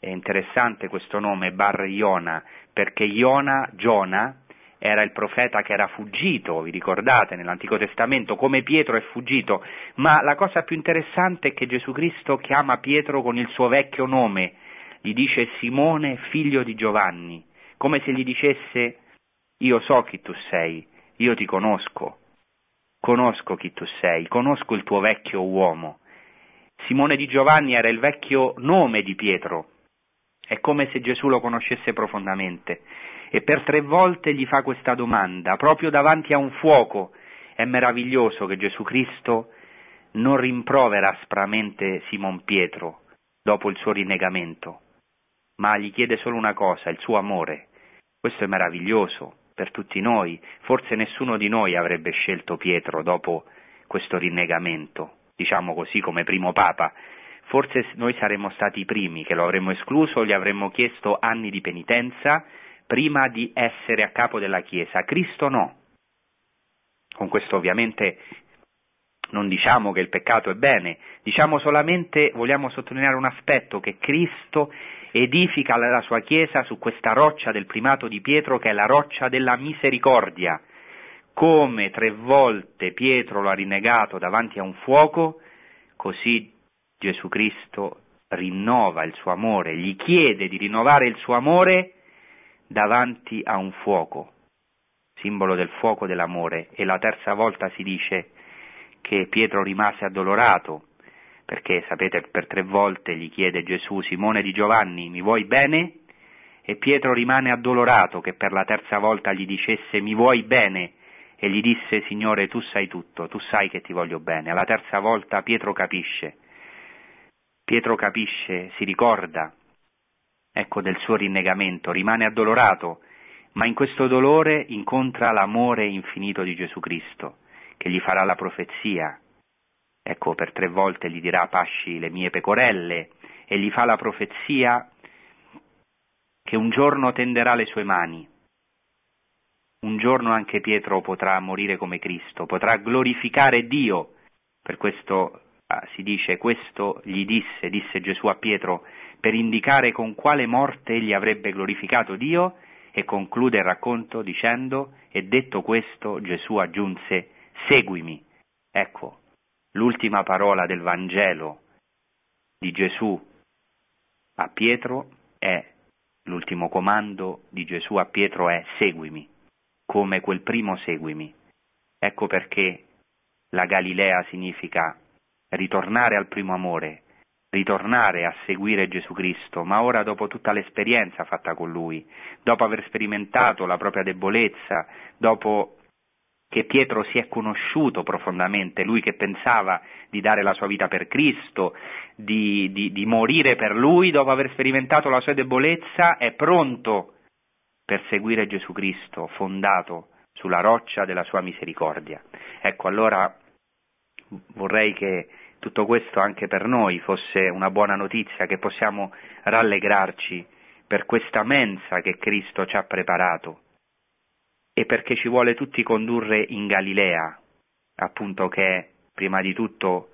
è interessante questo nome, Bar Iona, perché Iona, Giona, era il profeta che era fuggito, vi ricordate, nell'Antico Testamento, come Pietro è fuggito, ma la cosa più interessante è che Gesù Cristo chiama Pietro con il suo vecchio nome, gli dice Simone, figlio di Giovanni, come se gli dicesse io so chi tu sei, io ti conosco, conosco chi tu sei, conosco il tuo vecchio uomo. Simone di Giovanni era il vecchio nome di Pietro, è come se Gesù lo conoscesse profondamente e per tre volte gli fa questa domanda, proprio davanti a un fuoco. È meraviglioso che Gesù Cristo non rimprovera aspramente Simon Pietro dopo il suo rinnegamento, ma gli chiede solo una cosa, il suo amore. Questo è meraviglioso per tutti noi. Forse nessuno di noi avrebbe scelto Pietro dopo questo rinnegamento, diciamo così come primo papa, Forse noi saremmo stati i primi che lo avremmo escluso, gli avremmo chiesto anni di penitenza, prima di essere a capo della Chiesa, Cristo no. Con questo ovviamente non diciamo che il peccato è bene, diciamo solamente, vogliamo sottolineare un aspetto, che Cristo edifica la sua Chiesa su questa roccia del primato di Pietro che è la roccia della misericordia. Come tre volte Pietro lo ha rinnegato davanti a un fuoco, così Gesù Cristo rinnova il suo amore, gli chiede di rinnovare il suo amore davanti a un fuoco, simbolo del fuoco dell'amore, e la terza volta si dice che Pietro rimase addolorato, perché sapete per tre volte gli chiede Gesù, Simone di Giovanni, mi vuoi bene? E Pietro rimane addolorato che per la terza volta gli dicesse mi vuoi bene? E gli disse Signore tu sai tutto, tu sai che ti voglio bene. Alla terza volta Pietro capisce, Pietro capisce, si ricorda, ecco, del suo rinnegamento, rimane addolorato, ma in questo dolore incontra l'amore infinito di Gesù Cristo che gli farà la profezia. Ecco, per tre volte gli dirà pasci le mie pecorelle e gli fa la profezia che un giorno tenderà le sue mani. Un giorno anche Pietro potrà morire come Cristo, potrà glorificare Dio. Per questo ah, si dice, questo gli disse, disse Gesù a Pietro, per indicare con quale morte egli avrebbe glorificato Dio e conclude il racconto dicendo, e detto questo Gesù aggiunse, seguimi. Ecco, l'ultima parola del Vangelo di Gesù a Pietro è, l'ultimo comando di Gesù a Pietro è seguimi, come quel primo seguimi. Ecco perché la Galilea significa ritornare al primo amore, ritornare a seguire Gesù Cristo, ma ora dopo tutta l'esperienza fatta con Lui, dopo aver sperimentato la propria debolezza, dopo che Pietro si è conosciuto profondamente, lui che pensava di dare la sua vita per Cristo, di, di, di morire per lui dopo aver sperimentato la sua debolezza, è pronto per seguire Gesù Cristo, fondato sulla roccia della sua misericordia. Ecco, allora vorrei che tutto questo anche per noi fosse una buona notizia, che possiamo rallegrarci per questa mensa che Cristo ci ha preparato e perché ci vuole tutti condurre in Galilea, appunto che è prima di tutto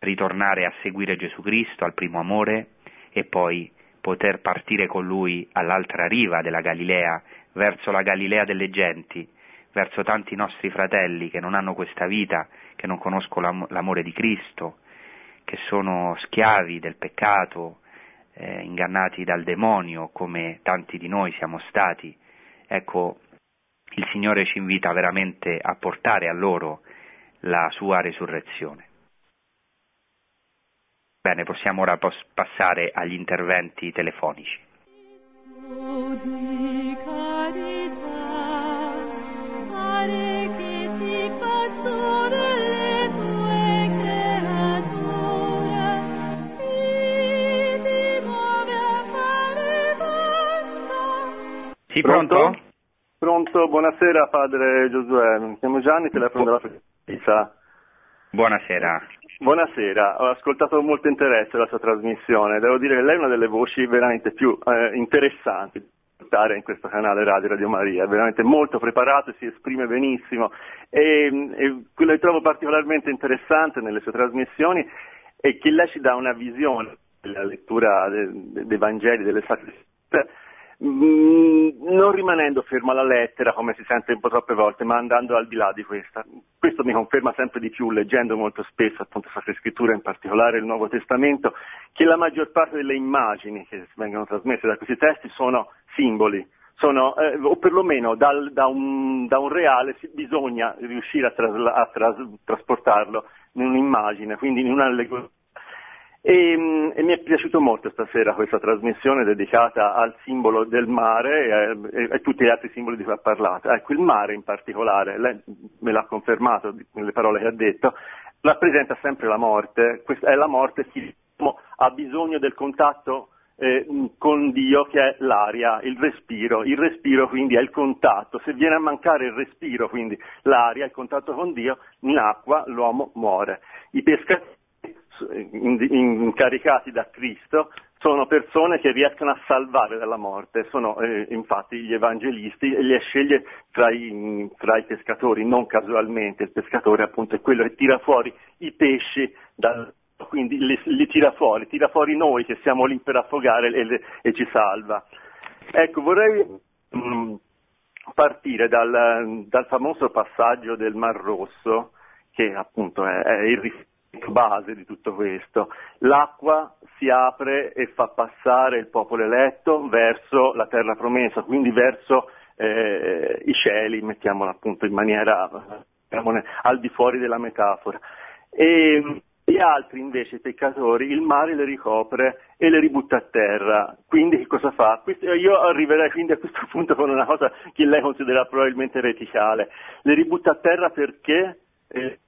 ritornare a seguire Gesù Cristo al primo amore e poi poter partire con lui all'altra riva della Galilea, verso la Galilea delle genti, verso tanti nostri fratelli che non hanno questa vita, che non conoscono l'amore di Cristo, che sono schiavi del peccato, eh, ingannati dal demonio, come tanti di noi siamo stati. Ecco, il Signore ci invita veramente a portare a loro la sua resurrezione. Bene, possiamo ora passare agli interventi telefonici. Sì, pronto? Pronto, buonasera padre Giosuè, mi chiamo Gianni, telefono della Pisa. Buonasera. Buonasera, ho ascoltato con molto interesse la sua trasmissione, devo dire che lei è una delle voci veramente più eh, interessanti da in questo canale Radio Radio Maria, è veramente molto preparato, si esprime benissimo. E, e quello che trovo particolarmente interessante nelle sue trasmissioni è che lei ci dà una visione della lettura dei, dei Vangeli, delle Sacre Mm, non rimanendo fermo alla lettera come si sente un po' troppe volte, ma andando al di là di questa. Questo mi conferma sempre di più, leggendo molto spesso appunto Sacre Scritture, in particolare il Nuovo Testamento, che la maggior parte delle immagini che vengono trasmesse da questi testi sono simboli, sono, eh, o perlomeno dal, da, un, da, un, reale si, bisogna riuscire a, trasla, a tras, trasportarlo in un'immagine, quindi in un'allegoria e, mm, e, mi è piaciuto molto stasera questa trasmissione dedicata al simbolo del mare e, e, e tutti gli altri simboli di cui ha parlato. Ecco, il mare in particolare, lei me l'ha confermato nelle parole che ha detto, rappresenta sempre la morte, questa è la morte, chi ha bisogno del contatto eh, con Dio che è l'aria, il respiro, il respiro quindi è il contatto, se viene a mancare il respiro, quindi l'aria, il contatto con Dio, in acqua l'uomo muore. I pescatori incaricati da Cristo sono persone che riescono a salvare dalla morte, sono eh, infatti gli evangelisti e li sceglie tra i, tra i, pescatori, non casualmente, il pescatore appunto è quello che tira fuori i pesci dal, quindi li, li, tira fuori, tira fuori noi che siamo lì per affogare e, e ci salva. Ecco, vorrei mh, mm, partire dal, dal, famoso passaggio del Mar Rosso, che appunto è, è il riferimento base di tutto questo. L'acqua si apre e fa passare il popolo eletto verso la terra promessa, quindi verso eh, i cieli, mettiamola appunto in maniera al di fuori della metafora. E gli altri invece, i peccatori, il mare le ricopre e le ributta a terra. Quindi che cosa fa? Io arriverei quindi a questo punto con una cosa che lei considera probabilmente reticale. Le ributta a terra perché? Eh,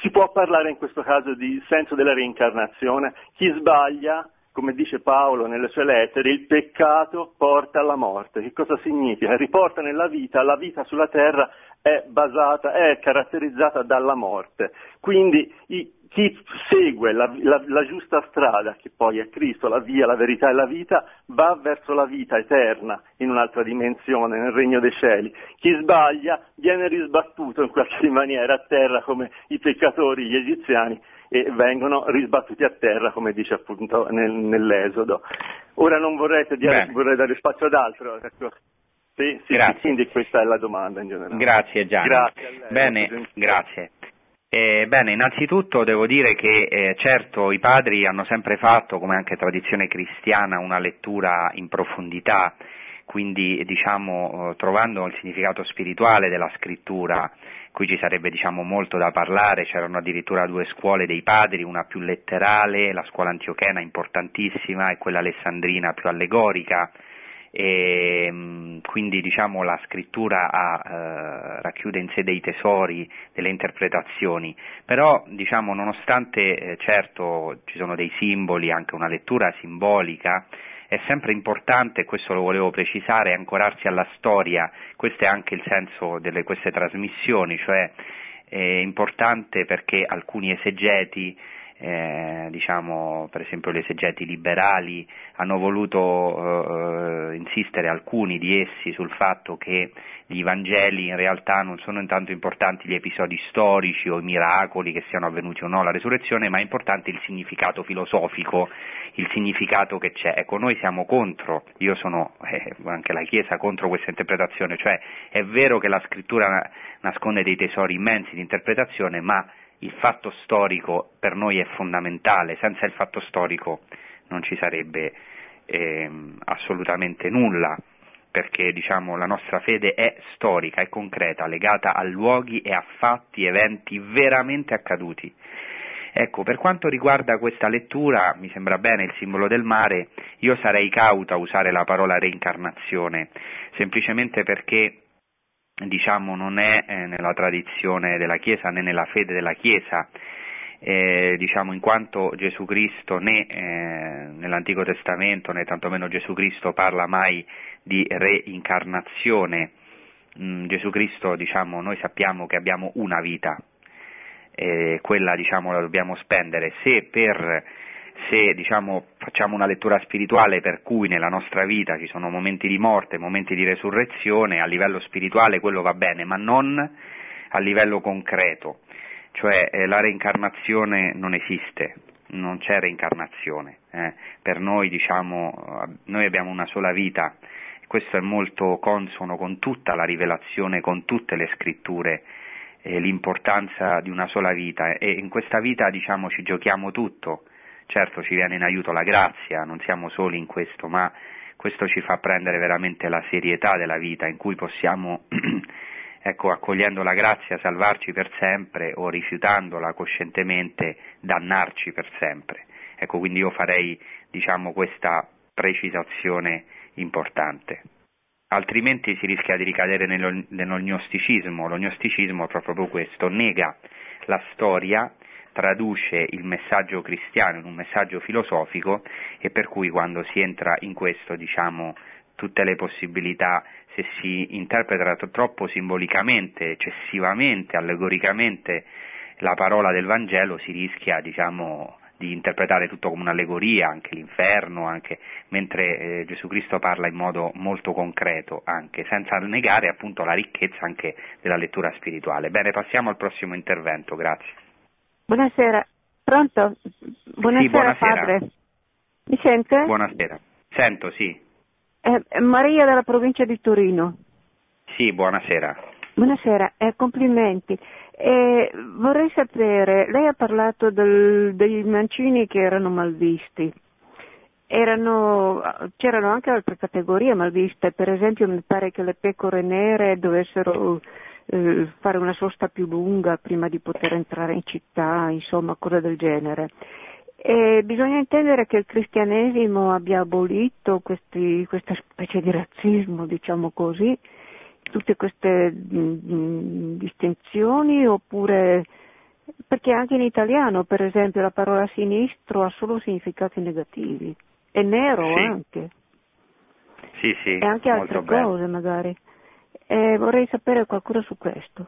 si può parlare in questo caso di senso della reincarnazione. Chi sbaglia, come dice Paolo nelle sue lettere, il peccato porta alla morte. Che cosa significa? Riporta nella vita, la vita sulla terra è basata, è caratterizzata dalla morte. Quindi i, chi segue la, la, la, giusta strada, che poi è Cristo, la via, la verità e la vita, va verso la vita eterna in un'altra dimensione, nel regno dei cieli. Chi sbaglia viene risbattuto in qualche maniera a terra come i peccatori, gli egiziani, e vengono risbattuti a terra, come dice appunto nel, nell'Esodo. Ora non vorrei, dire, vorrei dare spazio ad altro. Ecco. Sì, sì, quindi questa è la domanda in generale. Grazie Gianni. Grazie Bene, grazie. Eh, bene, innanzitutto devo dire che eh, certo i padri hanno sempre fatto, come anche tradizione cristiana, una lettura in profondità, quindi diciamo, eh, trovando il significato spirituale della scrittura, qui ci sarebbe diciamo, molto da parlare, c'erano addirittura due scuole dei padri, una più letterale, la scuola antiochena importantissima e quella alessandrina più allegorica, e mm, quindi diciamo, la scrittura ha, eh, racchiude in sé dei tesori, delle interpretazioni, però diciamo, nonostante eh, certo ci sono dei simboli, anche una lettura simbolica, è sempre importante, questo lo volevo precisare, ancorarsi alla storia, questo è anche il senso di queste trasmissioni, cioè è importante perché alcuni esegeti eh, diciamo, per esempio le esegeti liberali hanno voluto eh, insistere alcuni di essi sul fatto che gli Vangeli in realtà non sono intanto importanti gli episodi storici o i miracoli che siano avvenuti o no alla resurrezione, ma è importante il significato filosofico, il significato che c'è. Ecco, noi siamo contro, io sono eh, anche la Chiesa contro questa interpretazione, cioè è vero che la scrittura nasconde dei tesori immensi di interpretazione, ma il fatto storico per noi è fondamentale, senza il fatto storico non ci sarebbe eh, assolutamente nulla, perché diciamo, la nostra fede è storica, è concreta, legata a luoghi e a fatti, eventi veramente accaduti. Ecco, per quanto riguarda questa lettura, mi sembra bene il simbolo del mare, io sarei cauta a usare la parola reincarnazione, semplicemente perché diciamo, non è eh, nella tradizione della Chiesa né nella fede della Chiesa, eh, diciamo, in quanto Gesù Cristo né eh, nell'Antico Testamento né tantomeno Gesù Cristo parla mai di reincarnazione. Mm, Gesù Cristo, diciamo, noi sappiamo che abbiamo una vita, quella diciamo, la dobbiamo spendere. Se per se diciamo, facciamo una lettura spirituale per cui nella nostra vita ci sono momenti di morte, momenti di resurrezione, a livello spirituale quello va bene, ma non a livello concreto, cioè eh, la reincarnazione non esiste, non c'è reincarnazione, eh. per noi, diciamo, noi abbiamo una sola vita, questo è molto consono con tutta la rivelazione, con tutte le scritture, eh, l'importanza di una sola vita. E in questa vita diciamo ci giochiamo tutto, Certo ci viene in aiuto la grazia, non siamo soli in questo, ma questo ci fa prendere veramente la serietà della vita in cui possiamo, ecco, accogliendo la grazia, salvarci per sempre o rifiutandola coscientemente, dannarci per sempre. Ecco, quindi io farei, diciamo, questa precisazione importante. Altrimenti si rischia di ricadere nell'ognosticismo. L'ognosticismo è proprio questo, nega la storia traduce il messaggio cristiano in un messaggio filosofico e per cui quando si entra in questo diciamo tutte le possibilità se si interpreta troppo simbolicamente, eccessivamente, allegoricamente la parola del Vangelo si rischia diciamo di interpretare tutto come un'allegoria, anche l'inferno, anche, mentre eh, Gesù Cristo parla in modo molto concreto, anche, senza negare appunto la ricchezza anche della lettura spirituale. Bene, passiamo al prossimo intervento, grazie. Buonasera, pronto? Buonasera, sì, buonasera. padre. Mi sente? Buonasera, sento, sì. Eh, Maria della provincia di Torino. Sì, buonasera. Buonasera, eh, complimenti. Eh, vorrei sapere, lei ha parlato del, dei mancini che erano malvisti. Erano, c'erano anche altre categorie malviste, per esempio mi pare che le pecore nere dovessero eh, fare una sosta più lunga prima di poter entrare in città, insomma, cose del genere. E bisogna intendere che il cristianesimo abbia abolito questi, questa specie di razzismo, diciamo così, tutte queste mh, mh, distinzioni oppure perché anche in italiano, per esempio, la parola sinistro ha solo significati negativi e nero Sì. anche Sì, sì, e anche altre cose magari. E vorrei sapere qualcosa su questo.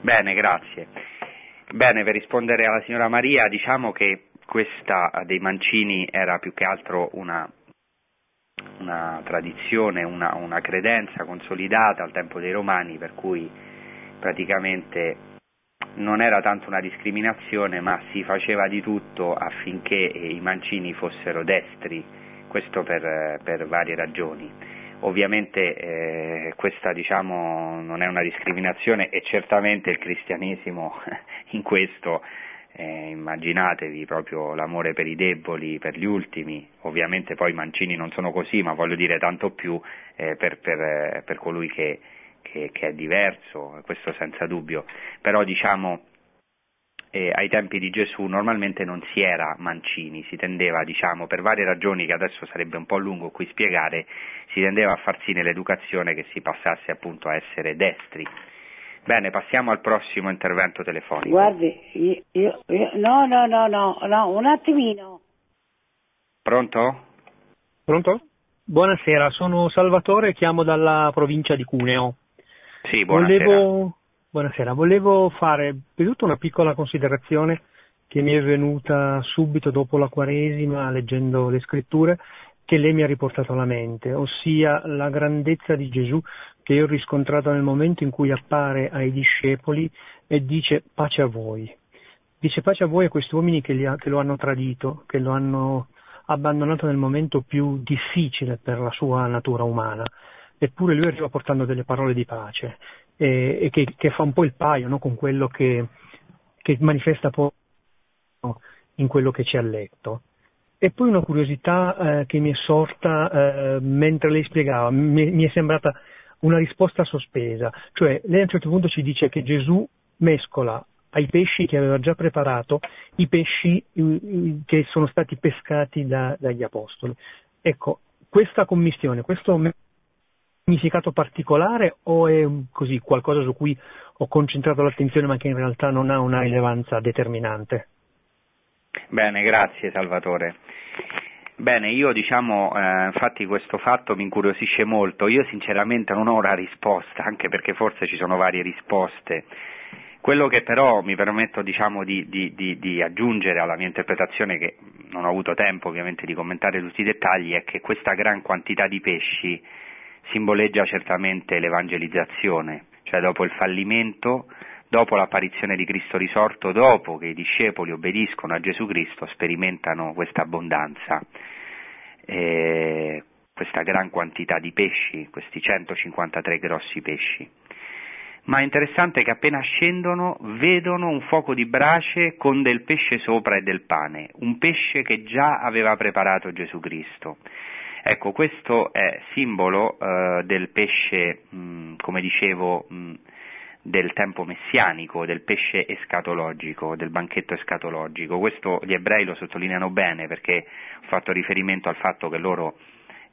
Bene, grazie. Bene, per rispondere alla signora Maria, diciamo che questa dei Mancini era più che altro una, una tradizione, una, una credenza consolidata al tempo dei Romani, per cui praticamente non era tanto una discriminazione, ma si faceva di tutto affinché eh, i Mancini fossero destri, questo per, eh, per varie ragioni. Ovviamente eh, questa diciamo, non è una discriminazione e certamente il cristianesimo in questo, eh, immaginatevi proprio l'amore per i deboli, per gli ultimi, ovviamente poi i mancini non sono così, ma voglio dire tanto più eh, per, per, per colui che, che, che è diverso, questo senza dubbio, però diciamo eh, ai tempi di Gesù normalmente non si era mancini, si tendeva, diciamo, per varie ragioni che adesso sarebbe un po' lungo qui spiegare, si tendeva a far sì nell'educazione che si passasse appunto a essere destri. Bene, passiamo al prossimo intervento telefonico. Guardi, io, io- io- no, no, no, no, no, un attimino. Pronto? Pronto? Buonasera, sono Salvatore, chiamo dalla provincia di Cuneo. Sì, buonasera. Volevo, buonasera, volevo fare tutto una piccola considerazione che mi è venuta subito dopo la Quaresima leggendo le scritture che lei mi ha riportato alla mente, ossia la grandezza di Gesù che io ho riscontrato nel momento in cui appare ai discepoli e dice pace a voi. Dice pace a voi a questi uomini che, ha- che lo hanno tradito, che lo hanno abbandonato nel momento più difficile per la sua natura umana. Eppure lui arriva portando delle parole di pace e, e che, che fa un po' il paio no, con quello che, che manifesta poi in quello che ci ha letto. E poi una curiosità eh, che mi è sorta eh, mentre lei spiegava, mi, mi è sembrata una risposta sospesa, cioè lei a un certo punto ci dice che Gesù mescola ai pesci che aveva già preparato i pesci eh, che sono stati pescati da- dagli apostoli. Ecco, questa commistione, questo significato particolare o è così qualcosa su cui ho concentrato l'attenzione ma che in realtà non ha una rilevanza determinante? Bene, grazie Salvatore. Bene, io diciamo, eh, infatti questo fatto mi incuriosisce molto, io sinceramente non ho una risposta, anche perché forse ci sono varie risposte. Quello che però mi permetto diciamo, di, di- di- di aggiungere alla mia interpretazione, che non ho avuto tempo ovviamente di commentare tutti i dettagli, è che questa gran quantità di pesci simboleggia certamente l'evangelizzazione, cioè dopo il fallimento, dopo l'apparizione di Cristo risorto, dopo che i discepoli obbediscono a Gesù Cristo, sperimentano questa abbondanza, eh, questa gran quantità di pesci, questi 153 grossi pesci. Ma è interessante che appena scendono vedono un fuoco di brace con del pesce sopra e del pane, un pesce che già aveva preparato Gesù Cristo. Ecco, questo è simbolo eh, del pesce, mh, come dicevo, mh, del tempo messianico, del pesce escatologico, del banchetto escatologico. Questo gli ebrei lo sottolineano bene perché ho fatto riferimento al fatto che loro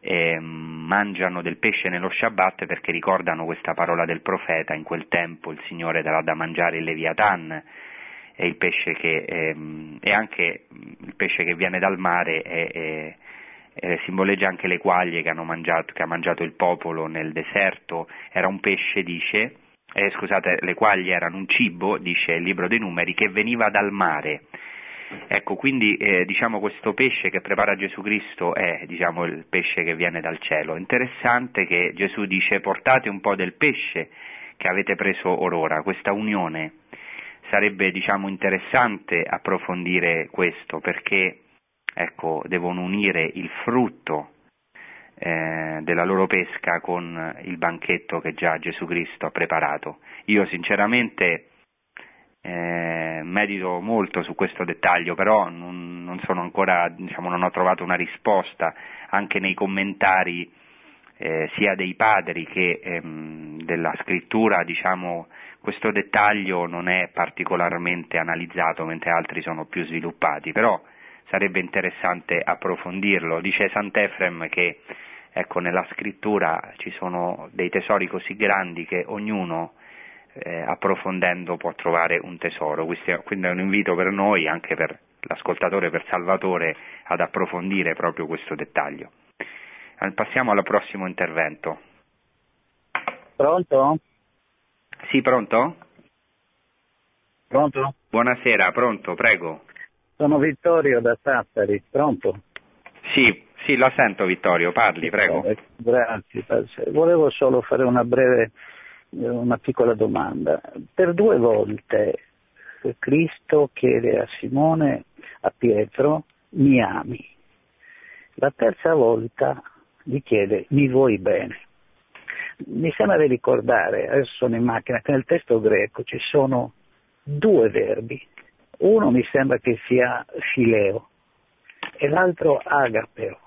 eh, mangiano del pesce nello Shabbat perché ricordano questa parola del profeta, in quel tempo il Signore darà da mangiare il Leviatan, e il pesce che, ehm, e anche il pesce che viene dal mare è, è- eh, simboleggia anche le quaglie che, mangiato, che ha mangiato il popolo nel deserto, era un pesce, dice, eh, scusate, le quaglie erano un cibo, dice il libro dei numeri, che veniva dal mare. Ecco, quindi eh, diciamo questo pesce che prepara Gesù Cristo è diciamo, il pesce che viene dal cielo. Interessante che Gesù dice portate un po' del pesce che avete preso orora, questa unione. Sarebbe diciamo, interessante approfondire questo perché ecco, devono unire il frutto eh, della loro pesca con il banchetto che già Gesù Cristo ha preparato. Io sinceramente eh, medito molto su questo dettaglio, però non, non sono ancora, diciamo, non ho trovato una risposta anche nei commentari eh, sia dei padri che ehm, della scrittura, diciamo, questo dettaglio non è particolarmente analizzato, mentre altri sono più sviluppati, però sarebbe interessante approfondirlo. Dice Sant'Efrem che ecco, nella scrittura ci sono dei tesori così grandi che ognuno eh, approfondendo può trovare un tesoro. Quindi è un invito per noi, anche per l'ascoltatore, per Salvatore, ad approfondire proprio questo dettaglio. Passiamo al prossimo intervento. Pronto? Sì, pronto? Pronto? Buonasera, pronto, prego. Sono Vittorio da Sassari, pronto? Sì, sì, la sento Vittorio, parli, prego. Eh, grazie, volevo solo fare una breve una piccola domanda. Per due volte Cristo chiede a Simone, a Pietro, mi ami. La terza volta gli chiede, mi vuoi bene. Mi sembra di ricordare, adesso sono in macchina, che nel testo greco ci sono due verbi. Uno mi sembra che sia fileo e l'altro agapeo.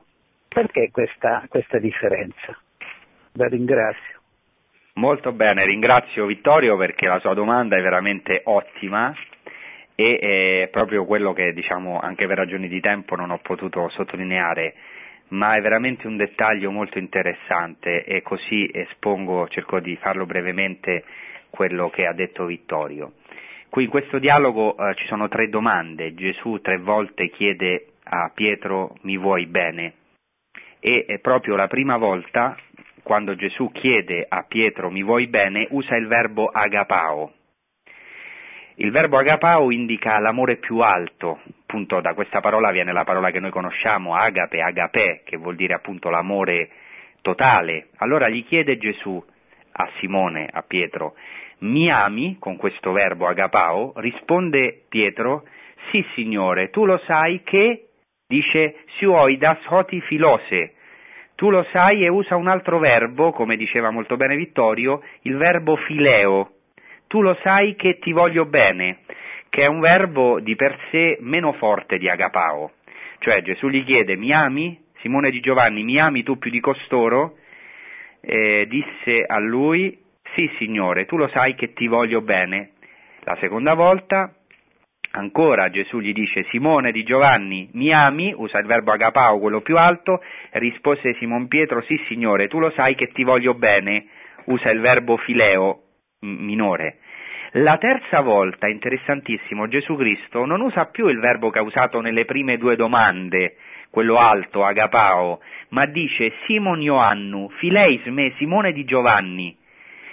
Perché questa, questa differenza? La ringrazio. Molto bene, ringrazio Vittorio perché la sua domanda è veramente ottima e è proprio quello che diciamo anche per ragioni di tempo non ho potuto sottolineare, ma è veramente un dettaglio molto interessante e così espongo, cerco di farlo brevemente quello che ha detto Vittorio. Qui in questo dialogo eh, ci sono tre domande, Gesù tre volte chiede a Pietro mi vuoi bene e proprio la prima volta quando Gesù chiede a Pietro mi vuoi bene, usa il verbo agapao. Il verbo agapao indica l'amore più alto, appunto da questa parola viene la parola che noi conosciamo, agape, agapè, che vuol dire appunto l'amore totale. Allora gli chiede Gesù a Simone, a Pietro, mi ami con questo verbo agapao? Risponde Pietro, sì signore, tu lo sai che, dice, siuoidas hoti filose, tu lo sai e usa un altro verbo, come diceva molto bene Vittorio, il verbo fileo. Tu lo sai che ti voglio bene, che è un verbo di per sé meno forte di agapao. Cioè Gesù gli chiede mi ami? Simone di Giovanni, mi ami tu più di costoro? Eh, disse a lui sì signore, tu lo sai che ti voglio bene. La seconda volta Ancora Gesù gli dice Simone di Giovanni, mi ami? Usa il verbo agapao, quello più alto. Rispose Simon Pietro, sì signore, tu lo sai che ti voglio bene. Usa il verbo fileo, minore. La terza volta, interessantissimo, Gesù Cristo non usa più il verbo che ha usato nelle prime due domande, quello alto, agapao, ma dice Simon Ioannu, fileis me, Simone di Giovanni,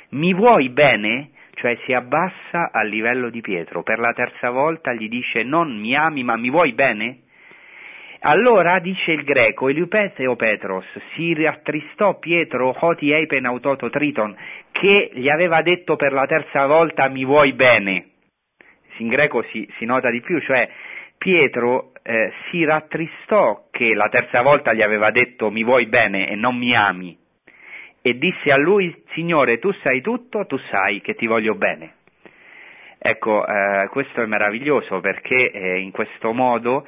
mi vuoi bene? cioè si abbassa al livello di Pietro, per la terza volta gli dice non mi ami ma mi vuoi bene? Allora dice il greco, Eliupeteo Petros, si rattristò Pietro, hoti eipen autoto triton, che gli aveva detto per la terza volta mi vuoi bene. In greco si, si nota di più, cioè Pietro eh, si rattristò che la terza volta gli aveva detto mi vuoi bene e non mi ami e disse a lui, Signore, tu sai tutto, tu sai che ti voglio bene. Ecco, eh, questo è meraviglioso perché eh, in questo modo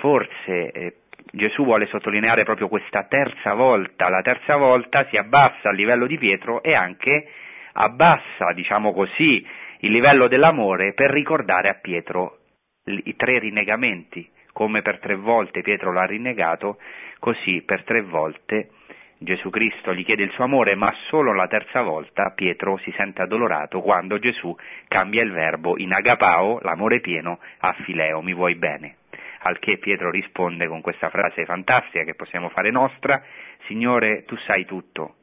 forse eh, Gesù vuole sottolineare proprio questa terza volta, la terza volta si abbassa al livello di Pietro e anche abbassa, diciamo così, il livello dell'amore per ricordare a Pietro i tre rinnegamenti, come per tre volte Pietro l'ha rinnegato, così per tre volte Gesù Cristo gli chiede il suo amore, ma solo la terza volta Pietro si sente addolorato quando Gesù cambia il verbo in agapao, l'amore pieno, a fileo, mi vuoi bene. Al che Pietro risponde con questa frase fantastica che possiamo fare nostra, Signore, tu sai tutto,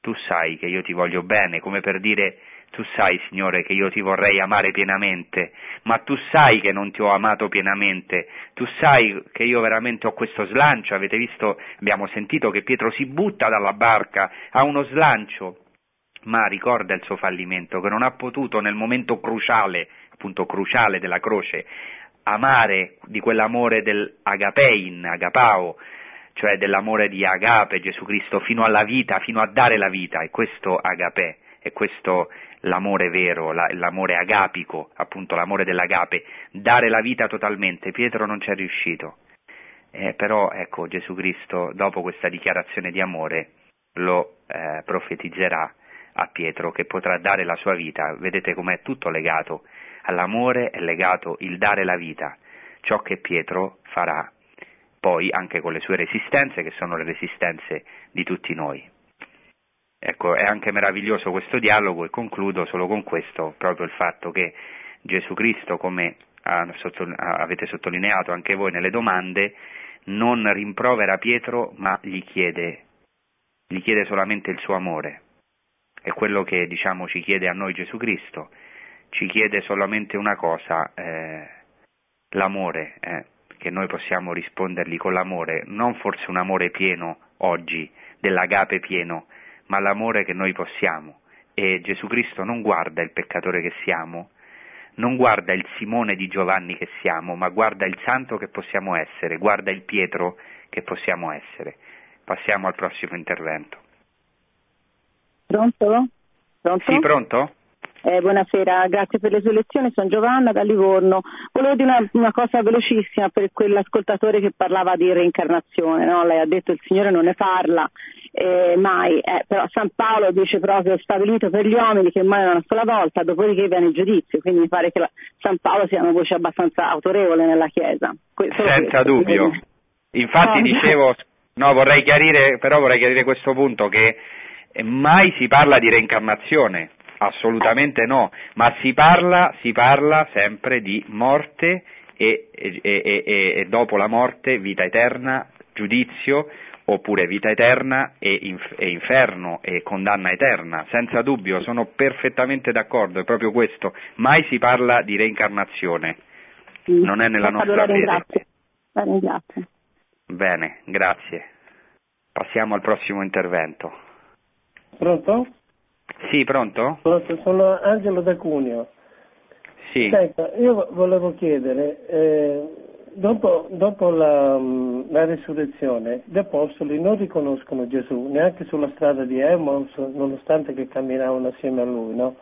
tu sai che io ti voglio bene, come per dire tu sai, Signore, che io ti vorrei amare pienamente, ma tu sai che non ti ho amato pienamente, tu sai che io veramente ho questo slancio, avete visto, abbiamo sentito che Pietro si butta dalla barca, ha uno slancio, ma ricorda il suo fallimento, che non ha potuto nel momento cruciale, appunto cruciale della croce, amare di quell'amore dell'agapein, agapao, cioè dell'amore di agape, Gesù Cristo, fino alla vita, fino a dare la vita, e questo agapè, e questo l'amore vero, l'amore agapico, appunto l'amore dell'agape, dare la vita totalmente. Pietro non ci è riuscito. Eh, però ecco Gesù Cristo dopo questa dichiarazione di amore lo eh, profetizzerà a Pietro che potrà dare la sua vita. Vedete com'è tutto legato. All'amore è legato il dare la vita, ciò che Pietro farà poi anche con le sue resistenze che sono le resistenze di tutti noi. Ecco, è anche meraviglioso questo dialogo e concludo solo con questo, proprio il fatto che Gesù Cristo, come avete sottolineato anche voi nelle domande, non rimprovera Pietro ma gli chiede, gli chiede solamente il suo amore. È quello che diciamo ci chiede a noi Gesù Cristo, ci chiede solamente una cosa, eh, l'amore, eh, che noi possiamo rispondergli con l'amore, non forse un amore pieno oggi, dell'agape pieno, ma l'amore che noi possiamo. E Gesù Cristo non guarda il peccatore che siamo, non guarda il Simone di Giovanni che siamo, ma guarda il santo che possiamo essere, guarda il Pietro che possiamo essere. Passiamo al prossimo intervento. Pronto? Pronto? Sì, pronto? Eh, buonasera, grazie per le sue lezioni, sono Giovanna da Livorno. Volevo dire una, una cosa velocissima per quell'ascoltatore che parlava di reincarnazione, no? lei ha detto il Signore non ne parla eh, mai, eh, però San Paolo dice proprio stabilito per gli uomini che muoiono una sola volta, dopodiché viene il giudizio, quindi mi pare che la, San Paolo sia una voce abbastanza autorevole nella Chiesa. Questo Senza dubbio. Infatti no, dicevo, no, vorrei chiarire, però vorrei chiarire questo punto che mai si parla di reincarnazione, assolutamente no, ma si parla, si parla sempre di morte e, e, e, e, dopo la morte vita eterna, giudizio, oppure vita eterna e, inf- inferno e condanna eterna, senza dubbio, sono perfettamente d'accordo, è proprio questo, mai si parla di reincarnazione, sì, non è nella nostra fede. La ringrazio. Bene, grazie. Passiamo al prossimo intervento. Pronto? Sì, pronto? Pronto, sono Angelo da Cuneo. Sì. Senta, io volevo chiedere, eh, dopo, dopo la, la, resurrezione, gli apostoli non riconoscono Gesù neanche sulla strada di Emmaus, nonostante che camminavano assieme a lui, no?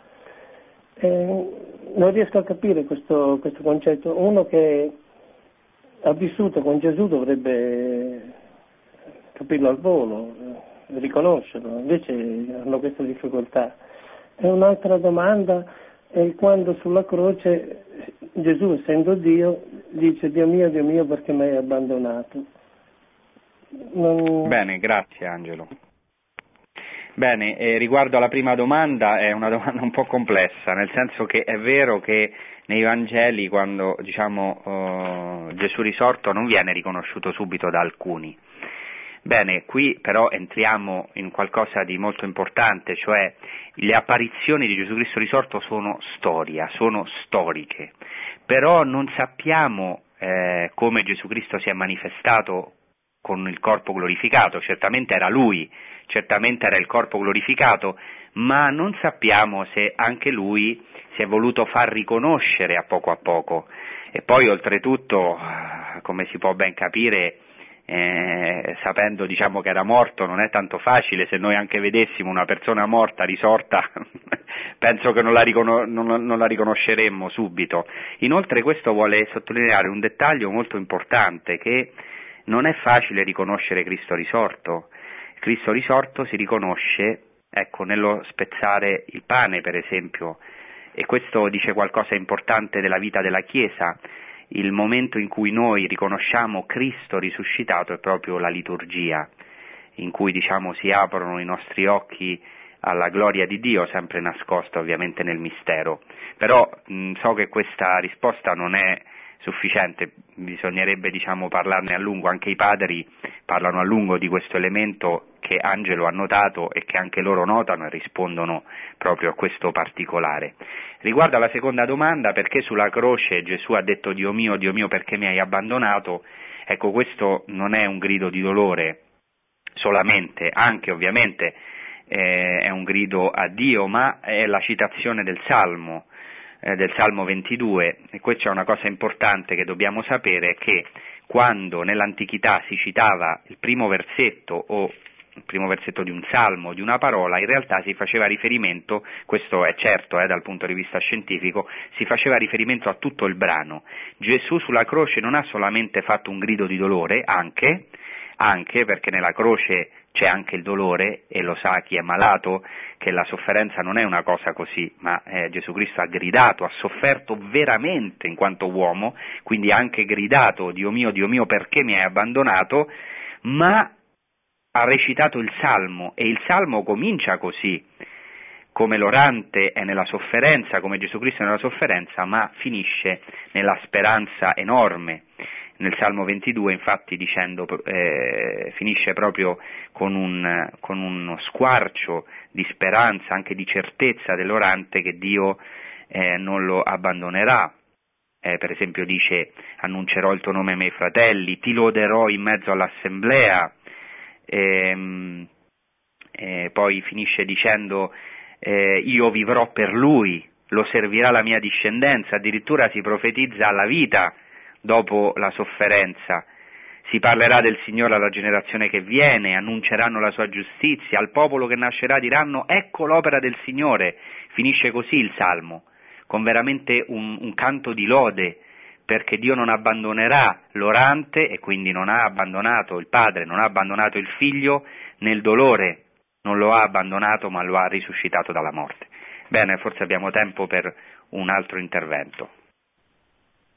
eh, non riesco a capire questo, questo concetto. Uno che ha vissuto con Gesù dovrebbe capirlo al volo, riconoscerlo, invece hanno questa difficoltà. E un'altra domanda è quando sulla croce Gesù, essendo Dio, dice Dio mio, Dio mio, perché mi hai abbandonato. Non... Bene, grazie Angelo. Bene, eh, riguardo alla prima domanda è una domanda un po' complessa, nel senso che è vero che nei Vangeli quando diciamo, uh, Gesù risorto non viene riconosciuto subito da alcuni, Bene, qui però entriamo in qualcosa di molto importante, cioè le apparizioni di Gesù Cristo risorto sono storia, sono storiche, però non sappiamo eh, come Gesù Cristo si è manifestato con il corpo glorificato, certamente era lui, certamente era il corpo glorificato, ma non sappiamo se anche lui si è voluto far riconoscere a poco a poco. E poi oltretutto, come si può ben capire, eh, sapendo diciamo, che era morto non è tanto facile, se noi anche vedessimo una persona morta risorta penso che non la, riconos- non, non la, riconosceremmo subito. Inoltre questo vuole sottolineare un dettaglio molto importante che non è facile riconoscere Cristo risorto. Cristo risorto si riconosce ecco, nello spezzare il pane per esempio e questo dice qualcosa importante della vita della Chiesa il momento in cui noi riconosciamo Cristo risuscitato è proprio la liturgia, in cui diciamo si aprono i nostri occhi alla gloria di Dio, sempre nascosta ovviamente nel mistero. Però mh, so che questa risposta non è sufficiente, bisognerebbe diciamo, parlarne a lungo, anche i padri parlano a lungo di questo elemento che Angelo ha notato e che anche loro notano e rispondono proprio a questo particolare. Riguardo alla seconda domanda, perché sulla croce Gesù ha detto Dio mio, Dio mio, perché mi hai abbandonato? Ecco, questo non è un grido di dolore solamente, anche ovviamente eh, è un grido a Dio, ma è la citazione del Salmo, eh, del Salmo 22, e questa è una cosa importante che dobbiamo sapere, che quando nell'antichità si citava il primo versetto o il primo versetto di un salmo, di una parola, in realtà si faceva riferimento, questo è certo eh, dal punto di vista scientifico, si faceva riferimento a tutto il brano. Gesù sulla croce non ha solamente fatto un grido di dolore, anche, anche perché nella croce c'è anche il dolore e lo sa chi è malato che la sofferenza non è una cosa così, ma eh, Gesù Cristo ha gridato, ha sofferto veramente in quanto uomo, quindi ha anche gridato Dio mio, Dio mio perché mi hai abbandonato, ma ha recitato il Salmo e il Salmo comincia così, come l'orante è nella sofferenza, come Gesù Cristo è nella sofferenza, ma finisce nella speranza enorme. Nel Salmo 22 infatti dicendo, eh, finisce proprio con, un, con uno squarcio di speranza, anche di certezza dell'orante che Dio eh, non lo abbandonerà. Eh, per esempio dice annuncerò il tuo nome ai miei fratelli, ti loderò in mezzo all'assemblea, ehm, e poi finisce dicendo eh, io vivrò per lui, lo servirà la mia discendenza, addirittura si profetizza alla vita dopo la sofferenza. Si parlerà del Signore alla generazione che viene, annunceranno la sua giustizia, al popolo che nascerà diranno ecco l'opera del Signore. Finisce così il Salmo, con veramente un, un canto di lode perché Dio non abbandonerà l'orante e quindi non ha abbandonato il padre, non ha abbandonato il figlio nel dolore, non lo ha abbandonato ma lo ha risuscitato dalla morte. Bene, forse abbiamo tempo per un altro intervento.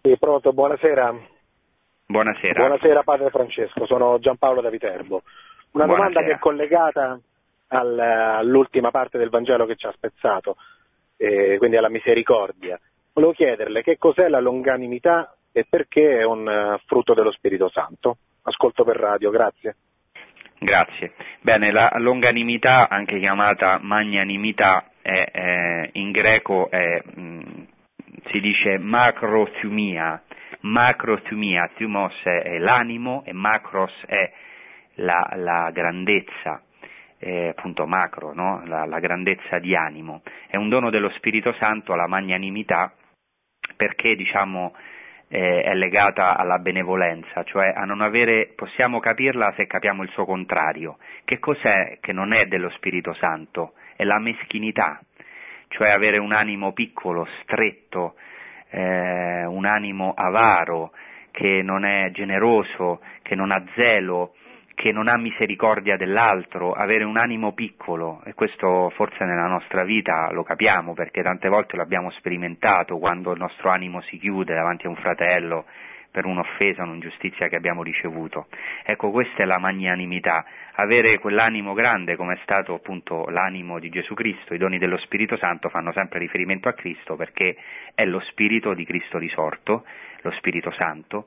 Sì, pronto, buonasera. Buonasera. Buonasera Padre Francesco, sono Giampaolo da Viterbo. Una Buonasera. domanda che è collegata al, all'ultima parte del Vangelo che ci ha spezzato, eh, quindi alla misericordia. Volevo chiederle che cos'è la longanimità e perché è un uh, frutto dello Spirito Santo. Ascolto per radio, grazie. Grazie. Bene, la longanimità, anche chiamata magnanimità, è, è, in greco è, mh, si dice macrothumia. Macrothumia, thumos è, l'animo e macros è la, la grandezza, eh, appunto macro, no? la, la grandezza di animo. È un dono dello Spirito Santo la magnanimità perché diciamo, eh, è legata alla benevolenza, cioè a non avere, possiamo capirla se capiamo il suo contrario. Che cos'è che non è dello Spirito Santo? È la meschinità, cioè avere un animo piccolo, stretto, eh, un animo avaro, che non è generoso, che non ha zelo, che non ha misericordia dell'altro, avere un animo piccolo, e questo forse nella nostra vita lo capiamo perché tante volte l'abbiamo sperimentato quando il nostro animo si chiude davanti a un fratello per un'offesa, un'ingiustizia che abbiamo ricevuto. Ecco, questa è la magnanimità, avere quell'animo grande come è stato appunto l'animo di Gesù Cristo, i doni dello Spirito Santo fanno sempre riferimento a Cristo perché è lo Spirito di Cristo risorto, lo Spirito Santo,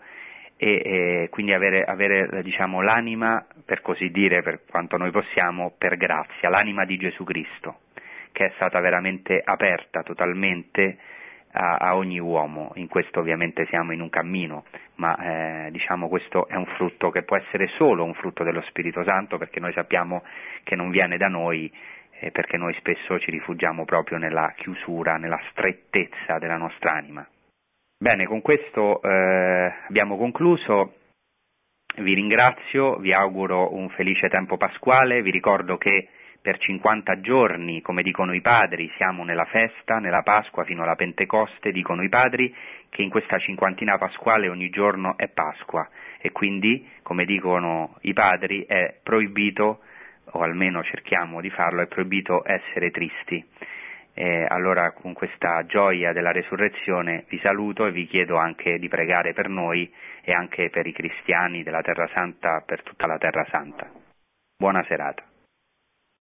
e, e quindi avere, avere diciamo, l'anima, per così dire, per quanto noi possiamo, per grazia, l'anima di Gesù Cristo, che è stata veramente aperta totalmente a, a ogni uomo. In questo ovviamente siamo in un cammino, ma eh, diciamo questo è un frutto che può essere solo un frutto dello Spirito Santo, perché noi sappiamo che non viene da noi, eh, perché noi spesso ci rifugiamo proprio nella chiusura, nella strettezza della nostra anima. Bene, con questo eh, abbiamo concluso. Vi ringrazio, vi auguro un felice tempo pasquale, vi ricordo che per 50 giorni, come dicono i padri, siamo nella festa, nella Pasqua fino alla Pentecoste, dicono i padri che in questa cinquantina pasquale ogni giorno è Pasqua e quindi, come dicono i padri, è proibito, o almeno cerchiamo di farlo, è proibito essere tristi. Eh, allora con questa gioia della resurrezione vi saluto e vi chiedo anche di pregare per noi e anche per i cristiani della Terra Santa, per tutta la Terra Santa. Buona serata.